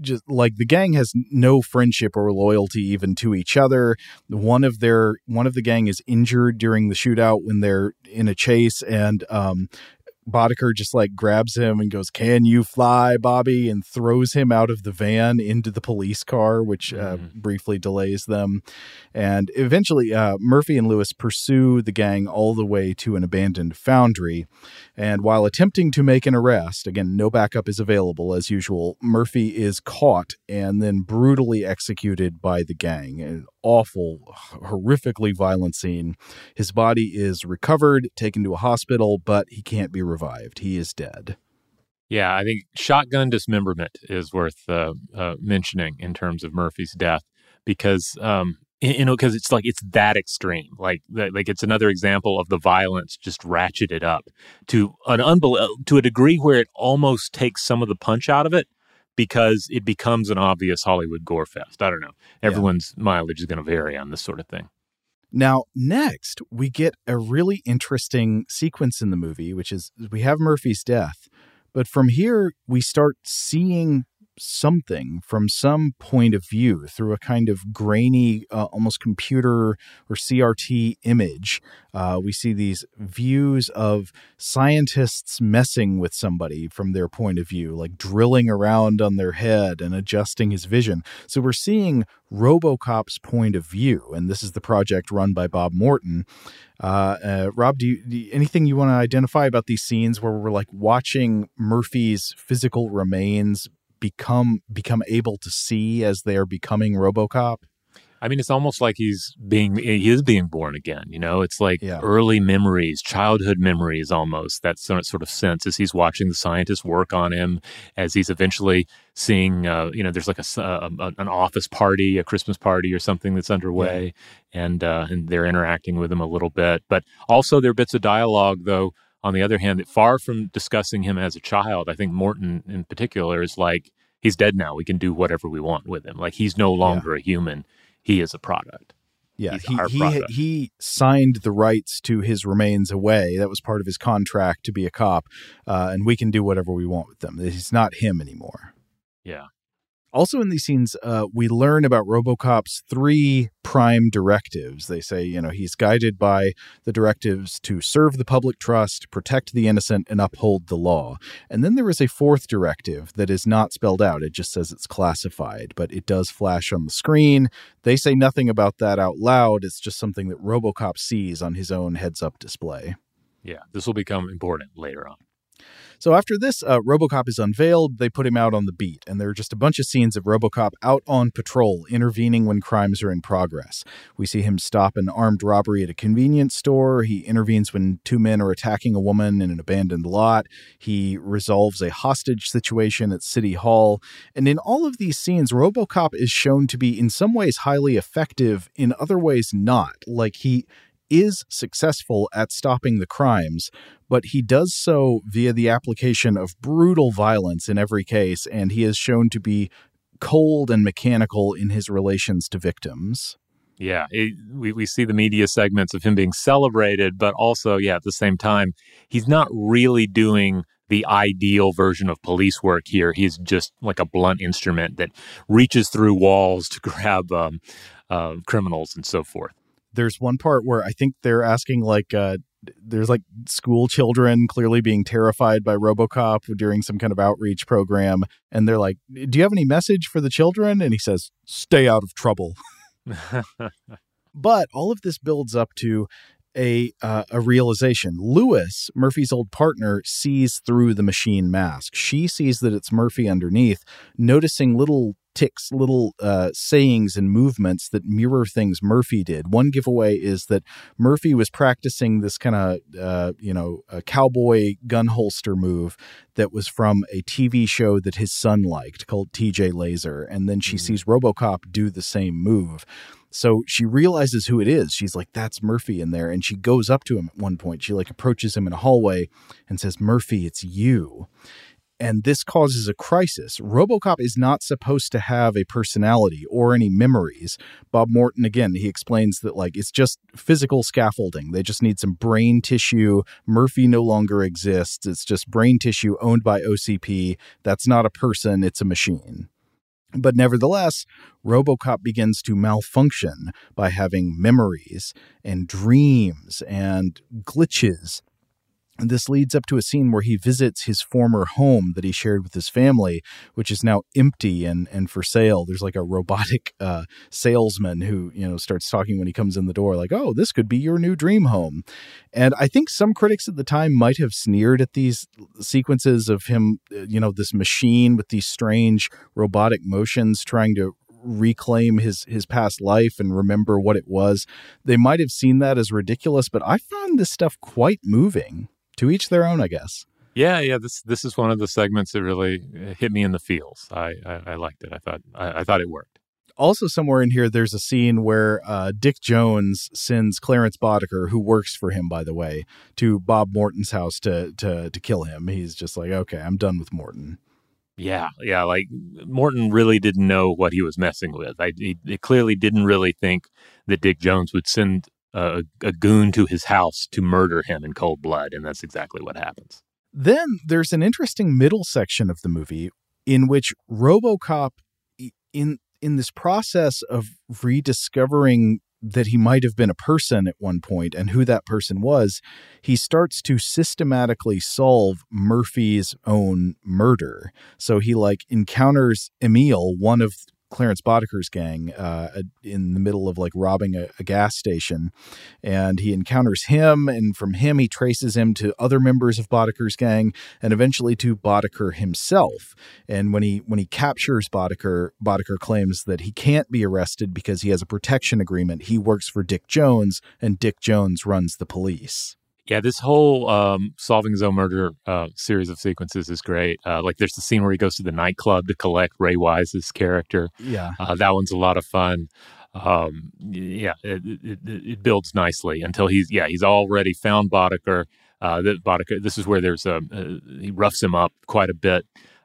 [SPEAKER 2] just like the gang has no friendship or loyalty even to each other. One of their one of the gang is injured during the shootout when they're in a chase, and um, Boddicker just like grabs him and goes, "Can you fly, Bobby?" and throws him out of the van into the police car, which uh,
[SPEAKER 4] Mm-hmm.
[SPEAKER 2] briefly delays them. And eventually, uh, Murphy and Lewis pursue the gang all the way to an abandoned foundry. And while attempting to make an arrest, again, no backup is available as usual. Murphy is caught and then brutally executed by the gang. An awful, horrifically violent scene. His body is recovered, taken to a hospital, but he can't be revived. He is dead.
[SPEAKER 4] Yeah, I think shotgun dismemberment is worth uh, uh, mentioning in terms of Murphy's death because um, you know because it's like it's that extreme. Like like it's another example of the violence just ratcheted up to an unbel- to a degree where it almost takes some of the punch out of it because it becomes an obvious Hollywood gore fest. I don't know. Everyone's mileage is going to vary on this sort of thing.
[SPEAKER 2] Now, next, we get a really interesting sequence in the movie, which is we have Murphy's death. But from here, we start seeing something from some point of view through a kind of grainy, uh, almost computer or CRT image. Uh, we see these views of scientists messing with somebody from their point of view, like drilling around on their head and adjusting his vision. So we're seeing Robocop's point of view, and this is the project run by Bob Morton. Uh, uh, Rob, do you, do you- anything you want to identify about these scenes where we're like watching Murphy's physical remains become become able to see as they are becoming RoboCop?
[SPEAKER 4] I mean, it's almost like he's being he is being born again. You know, it's like early memories, childhood memories, almost that sort of sense as he's watching the scientists work on him, as he's eventually seeing. Uh, you know, there's like a, a- a- an office party, a Christmas party, or something that's underway, and uh, and they're interacting with him a little bit. But also, there are bits of dialogue, though. On the other hand, that far from discussing him as a child, I think Morton in particular is like he's dead now. We can do whatever we want with him. Like he's no longer a human he is a product.
[SPEAKER 2] Yeah,
[SPEAKER 4] He's
[SPEAKER 2] he he, he signed the rights to his remains away. That was part of his contract to be a cop, uh, and we can do whatever we want with them. He's not him anymore.
[SPEAKER 4] Yeah.
[SPEAKER 2] Also, in these scenes, uh, we learn about Robocop's three prime directives. They say, you know, he's guided by the directives to serve the public trust, protect the innocent, and uphold the law. And then there is a fourth directive that is not spelled out. It just says it's classified, but it does flash on the screen. They say nothing about that out loud. It's just something that Robocop sees on his own heads up display.
[SPEAKER 4] Yeah, this will become important later on.
[SPEAKER 2] So after this, uh, RoboCop is unveiled. They put him out on the beat, and there are just a bunch of scenes of RoboCop out on patrol, intervening when crimes are in progress. We see him stop an armed robbery at a convenience store. He intervenes when two men are attacking a woman in an abandoned lot. He resolves a hostage situation at City Hall. And in all of these scenes, RoboCop is shown to be in some ways highly effective, in other ways not. Like he is successful at stopping the crimes, but he does so via the application of brutal violence in every case, and he is shown to be cold and mechanical in his relations to victims.
[SPEAKER 4] Yeah, it, we, we see the media segments of him being celebrated, but also, yeah, at the same time, he's not really doing the ideal version of police work here. He's just like a blunt instrument that reaches through walls to grab um, uh, criminals and so forth.
[SPEAKER 2] There's one part where I think they're asking, like, uh, there's like school children clearly being terrified by Robocop during some kind of outreach program. And they're like, Do you have any message for the children? And he says, Stay out of trouble. But all of this builds up to a uh, a realization. Lewis, Murphy's old partner, sees through the machine mask. She sees that it's Murphy underneath, noticing little ticks, little uh, sayings and movements that mirror things Murphy did. One giveaway is that Murphy was practicing this kind of uh, you know a cowboy gun holster move that was from a TV show that his son liked called TJ Lazer, and then she sees RoboCop do the same move. So she realizes who it is. She's like, that's Murphy in there. And she goes up to him at one point. She like approaches him in a hallway and says, Murphy, it's you. And this causes a crisis. Robocop is not supposed to have a personality or any memories. Bob Morton, again, he explains that like it's just physical scaffolding. They just need some brain tissue. Murphy no longer exists. It's just brain tissue owned by OCP. That's not a person, it's a machine. But nevertheless, Robocop begins to malfunction by having memories and dreams and glitches and this leads up to a scene where he visits his former home that he shared with his family, which is now empty and, and for sale. There's like a robotic uh, salesman who, you know, starts talking when he comes in the door, like, oh, this could be your new dream home. And I think some critics at the time might have sneered at these sequences of him, uh, you know, this machine with these strange robotic motions trying to reclaim his his past life and remember what it was. They might have seen that as ridiculous, but I found this stuff quite moving to each their own, I guess.
[SPEAKER 4] Yeah, yeah. This this is one of the segments that really uh, hit me in the feels. I I, I liked it. I thought I, I, thought it worked.
[SPEAKER 2] Also, somewhere in here, there's a scene where uh, Dick Jones sends Clarence Boddicker, who works for him, by the way, to Bob Morton's house to to to kill him. He's just like, okay, I'm done with Morton.
[SPEAKER 4] Yeah, yeah. Like Morton really didn't know what he was messing with. I, he, he clearly didn't really think that Dick Jones would send a, a goon to his house to murder him in cold blood, and that's exactly what happens.
[SPEAKER 2] Then there's an interesting middle section of the movie in which RoboCop, in in this process of rediscovering that he might have been a person at one point and who that person was, he starts to systematically solve Murphy's own murder. So he like encounters Emil, one of Clarence Boddicker's gang uh, in the middle of like robbing a, a, gas station, and he encounters him, and from him he traces him to other members of Boddicker's gang, and eventually to Boddicker himself. And when he when he captures Boddicker, Boddicker claims that he can't be arrested because he has a protection agreement. He works for Dick Jones, and Dick Jones runs the police.
[SPEAKER 4] Yeah, this whole um, solving his own murder uh, series of sequences is great. Uh, like, there's the scene where he goes to the nightclub to collect Ray Wise's character.
[SPEAKER 2] Yeah,
[SPEAKER 4] uh, that one's a lot of fun. Um, yeah, it, it, it, builds nicely until he's yeah he's already found Boddicker. Uh, that Boddicker. This is where there's a he roughs him up quite a bit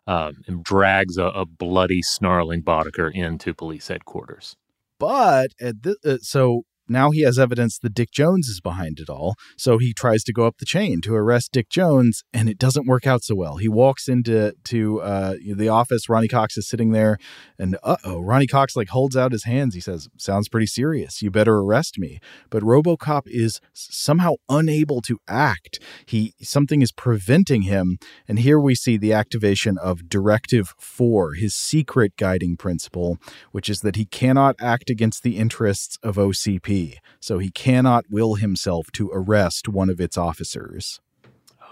[SPEAKER 4] um, and drags a, a, bloody, snarling Boddicker into police headquarters.
[SPEAKER 2] But at the, uh, so now he has evidence that Dick Jones is behind it all. So he tries to go up the chain to arrest Dick Jones, and it doesn't work out so well. He walks into to uh, the office. Ronny Cox is sitting there, and uh oh, Ronny Cox like holds out his hands. He says, "Sounds pretty serious. You better arrest me." But RoboCop is somehow unable to act. He something is preventing him, and here we see the activation of Directive Four, his secret guiding principle, which is that he cannot act against the interests of OCP so he cannot will himself to arrest one of its officers.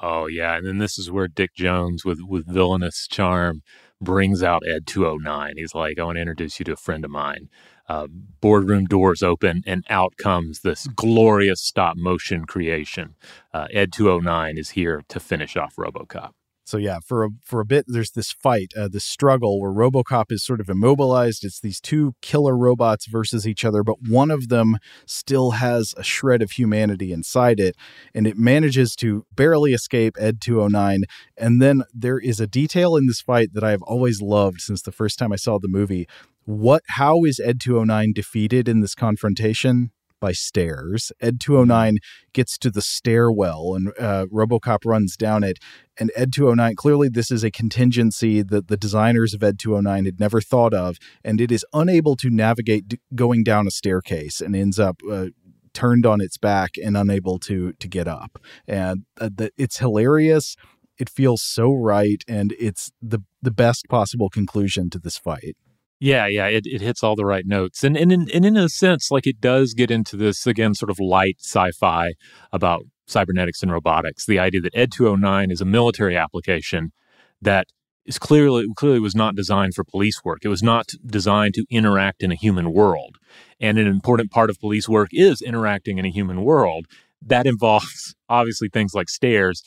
[SPEAKER 4] Oh yeah, and then this is where Dick Jones, with with villainous charm, brings out Ed 209. He's like, "I want to introduce you to a friend of mine." Uh, boardroom doors open, and out comes this glorious stop motion creation. Uh, Ed 209 is here to finish off RoboCop.
[SPEAKER 2] So yeah, for a for a bit, there's this fight, uh, this struggle where RoboCop is sort of immobilized. It's these two killer robots versus each other, but one of them still has a shred of humanity inside it, and it manages to barely escape Ed 209. And then there is a detail in this fight that I've always loved since the first time I saw the movie. What? How is Ed 209 defeated in this confrontation? By stairs. Ed 209 gets to the stairwell and uh, Robocop runs down it. And Ed 209, clearly, this is a contingency that the designers of Ed 209 had never thought of. And it is unable to navigate d- going down a staircase and ends up. Uh, turned on its back and unable to to get up and uh, the, it's hilarious it feels so right and it's the the best possible conclusion to this fight
[SPEAKER 4] yeah, yeah, it, it hits all the right notes. And, and, in, and in a sense, like it does get into this, again, sort of light sci fi about cybernetics and robotics. The idea that Ed 209 is a military application that is clearly clearly was not designed for police work. It was not designed to interact in a human world. And an important part of police work is interacting in a human world that involves obviously things like stairs,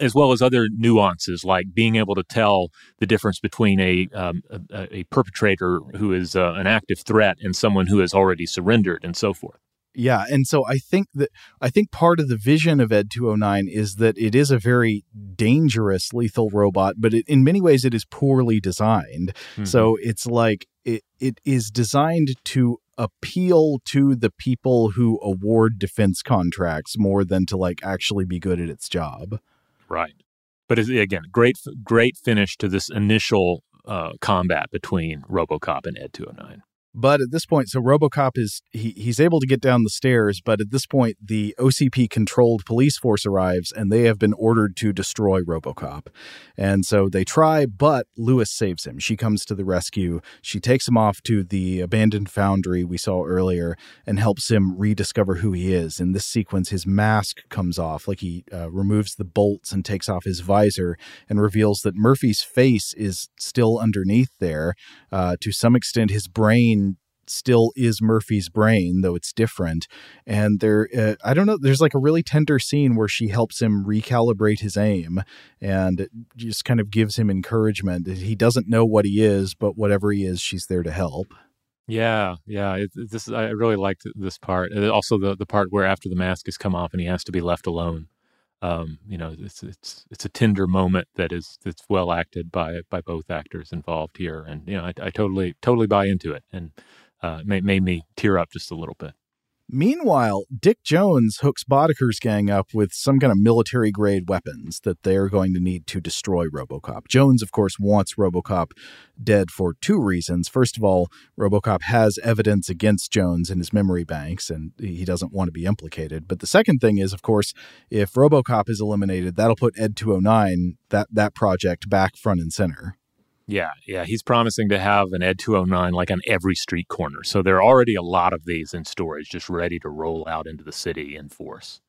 [SPEAKER 4] as well as other nuances like being able to tell the difference between a um, a, a, perpetrator who is uh, an active threat and someone who has already surrendered, and so forth.
[SPEAKER 2] Yeah, and so I think that I think part of the vision of Ed 209 is that it is a very dangerous lethal robot, but it, in many ways it is poorly designed. Mm-hmm. So it's like it it is designed to appeal to the people who award defense contracts more than to like actually be good at its job.
[SPEAKER 4] Right. But again, great great finish to this initial uh, combat between RoboCop and Ed 209.
[SPEAKER 2] But at this point, so RoboCop is he he's able to get down the stairs, but at this point the OCP controlled police force arrives and they have been ordered to destroy RoboCop. And so they try, but Lewis saves him. She comes to the rescue. She takes him off to the abandoned foundry we saw earlier and helps him rediscover who he is. In this sequence, his mask comes off, like he uh, removes the bolts and takes off his visor and reveals that Murphy's face is still underneath there. Uh, to some extent, his brain still is Murphy's brain, though it's different. And there, uh, I don't know, there's like a really tender scene where she helps him recalibrate his aim and just kind of gives him encouragement. He doesn't know what he is, but whatever he is, she's there to help.
[SPEAKER 4] Yeah, yeah. It, this I really liked this part. Also the the part where after the mask has come off and he has to be left alone. Um, you know, it's it's it's a tender moment that is that's well acted by by both actors involved here, and you know, I, I totally totally buy into it. And uh, made, made me tear up just a little bit.
[SPEAKER 2] Meanwhile, Dick Jones hooks Boddicker's gang up with some kind of military grade weapons that they're going to need to destroy Robocop. Jones, of course, wants Robocop dead for two reasons. First of all, Robocop has evidence against Jones in his memory banks, and he doesn't want to be implicated. But the second thing is, of course, if Robocop is eliminated, that'll put Ed 209, that, that project, back front and center.
[SPEAKER 4] Yeah, yeah. He's promising to have an Ed 209 like on every street corner. So there are already a lot of these in storage, just ready to roll out into the city in force.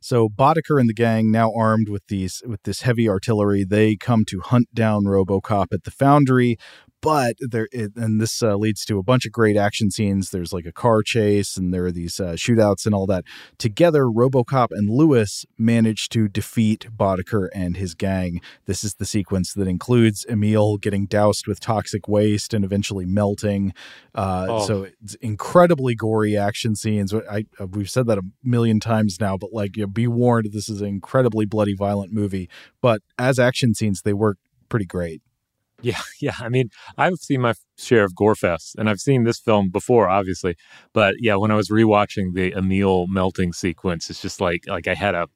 [SPEAKER 2] So Boddicker and the gang, now armed with these with this heavy artillery, they come to hunt down RoboCop at the foundry but there it, and this uh, leads to a bunch of great action scenes. There's like a car chase and there are these uh, shootouts and all that. Together robocop and lewis manage to defeat boddicker and his gang. This is the sequence that includes emil getting doused with toxic waste and eventually melting. Uh, oh. so it's incredibly gory action scenes. I, uh, we've said that a million times now but like you know, be warned this is an incredibly bloody violent movie. But as action scenes they work pretty great
[SPEAKER 4] yeah, yeah. I mean, I've seen my share of gore fests, and I've seen this film before, obviously. But yeah, when I was rewatching the Emil melting sequence, it's just like like I had a,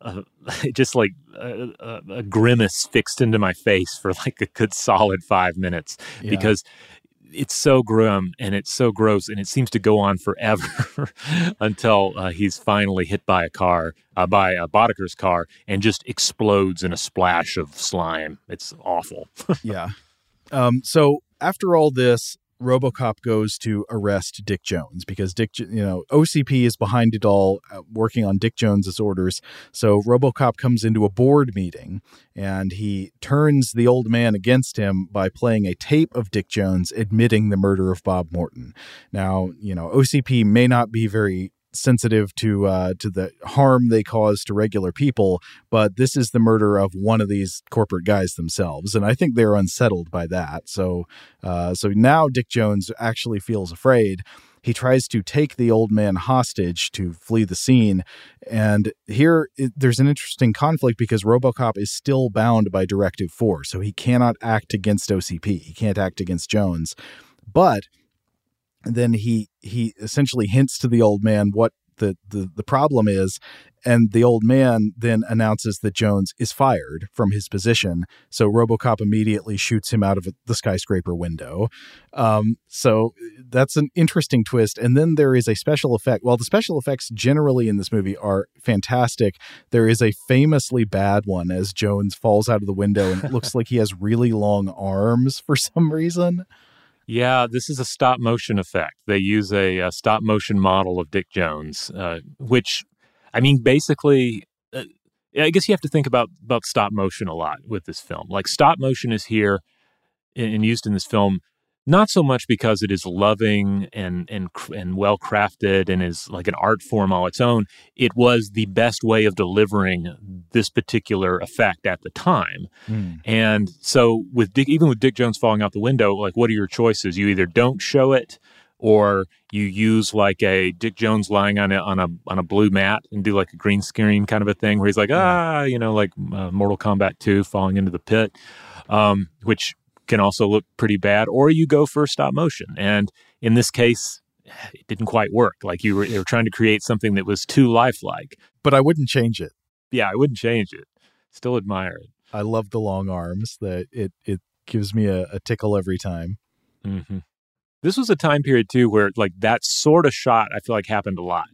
[SPEAKER 4] a just like a, a, a, grimace fixed into my face for like a good solid five minutes yeah. because it's so grim and it's so gross and it seems to go on forever until uh, he's finally hit by a car uh, by uh, Boddicker's car and just explodes in a splash of slime. It's awful.
[SPEAKER 2] yeah. Um, so after all this, RoboCop goes to arrest Dick Jones because Dick, you know, OCP is behind it all, uh, working on Dick Jones's orders. So RoboCop comes into a board meeting and he turns the old man against him by playing a tape of Dick Jones admitting the murder of Bob Morton. Now, you know, OCP may not be very sensitive to uh, to the harm they cause to regular people, but this is the murder of one of these corporate guys themselves, and I think they're unsettled by that. So, uh, so now Dick Jones actually feels afraid. He tries to take the old man hostage to flee the scene, and here it, there's an interesting conflict because RoboCop is still bound by Directive Four, so he cannot act against OCP. He can't act against Jones, but then he he essentially hints to the old man what the, the the problem is. And the old man then announces that Jones is fired from his position. So RoboCop immediately shoots him out of the skyscraper window. Um, so that's an interesting twist. And then there is a special effect well the special effects generally in this movie are fantastic. There is a famously bad one as Jones falls out of the window and it looks like he has really long arms for some reason
[SPEAKER 4] yeah, this is a stop motion effect. They use a, a stop motion model of Dick Jones, uh, which, I mean, basically, uh, I guess you have to think about about stop motion a lot with this film. Like stop motion is here and used in this film not so much because it is loving and and and well crafted and is like an art form all its own. It was the best way of delivering this particular effect at the time. Mm. And so with Dick, even with Dick Jones falling out the window, like what are your choices? You either don't show it or you use like a Dick Jones lying on a on a on a blue mat and do like a green screen kind of a thing where he's like ah you know like uh, Mortal Kombat 2 falling into the pit um, which can also look pretty bad, or you go for stop motion. And in this case, it didn't quite work. Like you were, you were trying to create something that was too lifelike.
[SPEAKER 2] But I wouldn't change it.
[SPEAKER 4] Yeah, I wouldn't change it. Still admire it.
[SPEAKER 2] I love the long arms. That it it gives me a, a tickle every time.
[SPEAKER 4] Mm-hmm. This was a time period too where like that sort of shot I feel like happened a lot.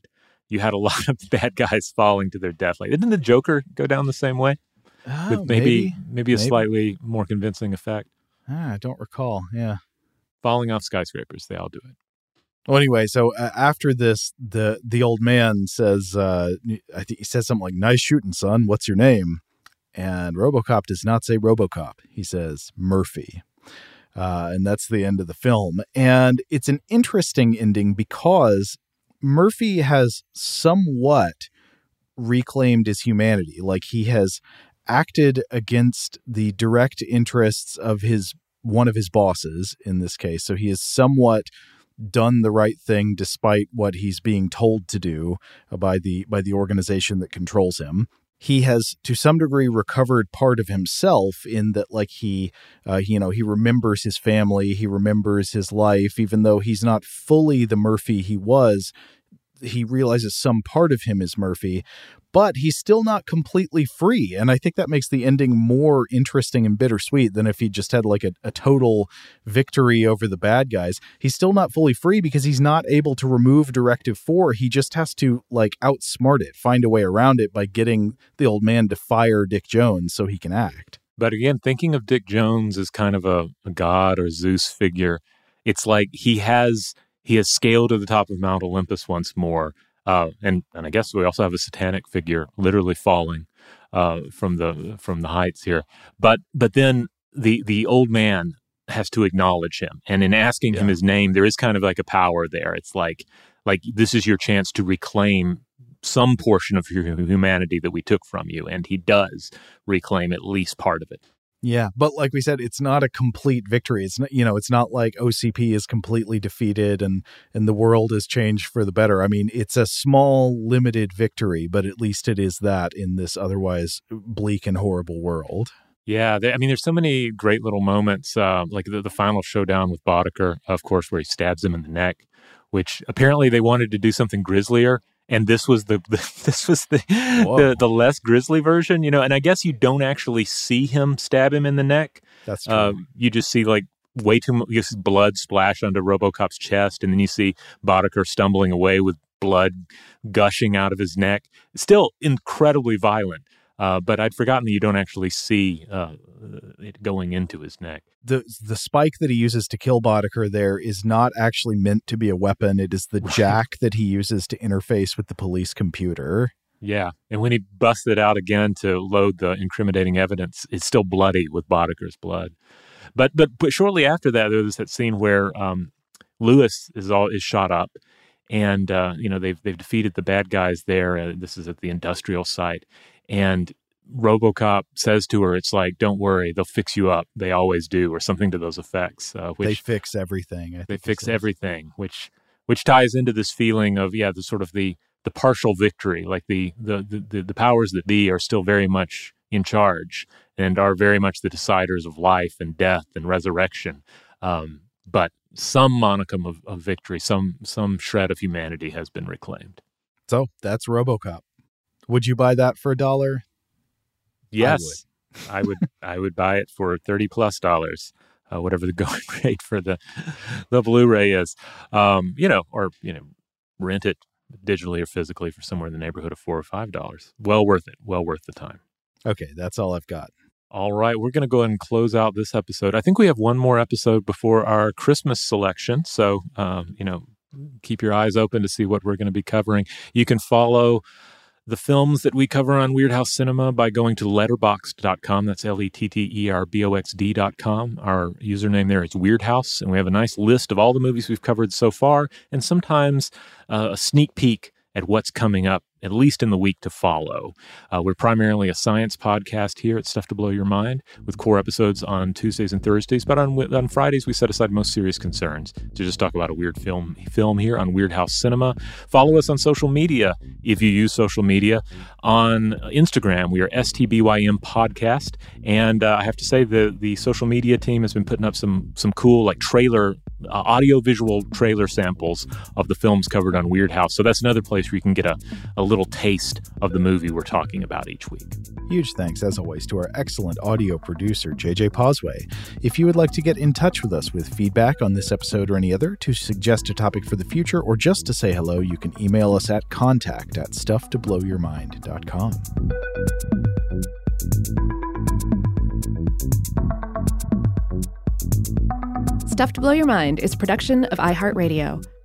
[SPEAKER 4] You had a lot of bad guys falling to their death. Like didn't the Joker go down the same way?
[SPEAKER 2] Oh,
[SPEAKER 4] With maybe
[SPEAKER 2] maybe,
[SPEAKER 4] maybe a
[SPEAKER 2] maybe.
[SPEAKER 4] slightly more convincing effect.
[SPEAKER 2] Ah, I don't recall. Yeah.
[SPEAKER 4] Falling off skyscrapers, they all do it.
[SPEAKER 2] Well, anyway, so uh, after this, the the old man says, uh, I think he says something like, "Nice shooting, son. What's your name?" And RoboCop does not say RoboCop. He says Murphy. Uh, and that's the end of the film. And it's an interesting ending because Murphy has somewhat reclaimed his humanity. Like he has acted against the direct interests of his one of his bosses in this case. So he has somewhat done the right thing despite what he's being told to do by the by the organization that controls him he has to some degree recovered part of himself in that like he uh, you know he remembers his family he remembers his life even though he's not fully the murphy he was he realizes some part of him is murphy but he's still not completely free. And i think that makes the ending more interesting and bittersweet than if he just had like a, a total victory over the bad guys. He's still not fully free because he's not able to remove directive 4 he just has to like outsmart it find a way around it by getting the old man to fire dick jones so he can act.
[SPEAKER 4] But again, thinking of Dick Jones as kind of a, a god or Zeus figure, it's like he has he has scaled to the top of Mount Olympus once more. Uh, and and I guess we also have a satanic figure literally falling uh, from the from the heights here. But but then the the old man has to acknowledge him, and in asking him his name, there is kind of like a power there. It's like like this is your chance to reclaim some portion of your humanity that we took from you, and he does reclaim at least part of it.
[SPEAKER 2] Yeah, but like we said, it's not a complete victory. It's not, you know, it's not like OCP is completely defeated and and the world has changed for the better. I mean, it's a small, limited victory, but at least it is that in this otherwise bleak and horrible world.
[SPEAKER 4] Yeah, they, I mean, there's so many great little moments, uh, like the, the final showdown with Boddicker, of course, where he stabs him in the neck, which apparently they wanted to do something grislier, and this was the, the this was the, the the less grisly version, you know. And I guess you don't actually see him stab him in the neck.
[SPEAKER 2] That's true.
[SPEAKER 4] Uh, you just see like way too much blood splash onto RoboCop's chest, and then you see Boddicker stumbling away with blood gushing out of his neck. Still incredibly violent. Uh, but I'd forgotten that you don't actually see uh, it going into his neck.
[SPEAKER 2] The the spike that he uses to kill Boddicker there is not actually meant to be a weapon. It is the jack that he uses to interface with the police computer.
[SPEAKER 4] Yeah, and when he busts it out again to load the incriminating evidence, it's still bloody with Boddicker's blood. But but but shortly after that, there's that scene where um, Lewis is all is shot up, and uh, you know they've they've defeated the bad guys there. Uh, this is at the industrial site, and RoboCop says to her, "It's like, don't worry, they'll fix you up. They always do, or something to those effects." Uh, which
[SPEAKER 2] they fix everything. I
[SPEAKER 4] they fix everything, which which ties into this feeling of yeah, the sort of the the partial victory, like the the the, the powers that be are still very much in charge and are very much the deciders of life and death and resurrection. Um, but some monicum of, of victory, some some shred of humanity has been reclaimed.
[SPEAKER 2] So that's RoboCop. Would you buy that for a dollar?
[SPEAKER 4] Yes, I would. I would, buy it for thirty plus dollars, uh, whatever the going rate for the the Blu-ray is. Um, you know, or you know, rent it digitally or physically for somewhere in the neighborhood of four or five dollars. Well worth it. Well worth the time.
[SPEAKER 2] Okay, that's all I've got.
[SPEAKER 4] All right, we're going to go ahead and close out this episode. I think we have one more episode before our Christmas selection. So, um, you know, keep your eyes open to see what we're going to be covering. You can follow the films that we cover on Weirdhouse Cinema by going to letterboxd.com. That's L E T T E R B O X D.com. Our username there is Weirdhouse, and we have a nice list of all the movies we've covered so far, and sometimes uh, a sneak peek at what's coming up, at least in the week to follow. Uh, we're primarily a science podcast here at Stuff to Blow Your Mind, with core episodes on Tuesdays and Thursdays. But on on Fridays, we set aside most serious concerns to just talk about a weird film film here on Weirdhouse Cinema. Follow us on social media if you use social media. On Instagram, we are STBYM Podcast, and uh, I have to say the the social media team has been putting up some some cool like trailer uh, audio visual trailer samples of the films covered on Weirdhouse. So that's another place where you can get a, a little little taste of the movie we're talking about each week.
[SPEAKER 2] Huge thanks, as always, to our excellent audio producer, JJ Posway. If you would like to get in touch with us with feedback on this episode or any other, to suggest a topic for the future, or just to say hello, you can email us at contact at stufftoblowyourmind.com.
[SPEAKER 3] Stuff to Blow Your Mind is a production of iHeartRadio.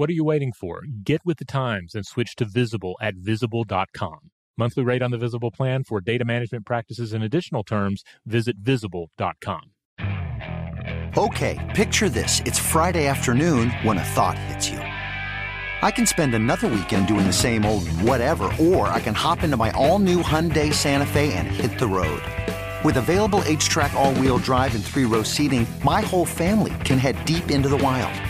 [SPEAKER 4] What are you waiting for? Get with the times and switch to Visible at visible.com. Monthly rate on the Visible plan for data management practices and additional terms, visit visible.com.
[SPEAKER 10] Okay, picture this. It's Friday afternoon when a thought hits you. I can spend another weekend doing the same old whatever, or I can hop into my all new Hyundai Santa Fe and hit the road. With available HTRAC, all wheel drive, and three row seating, my whole family can head deep into the wild.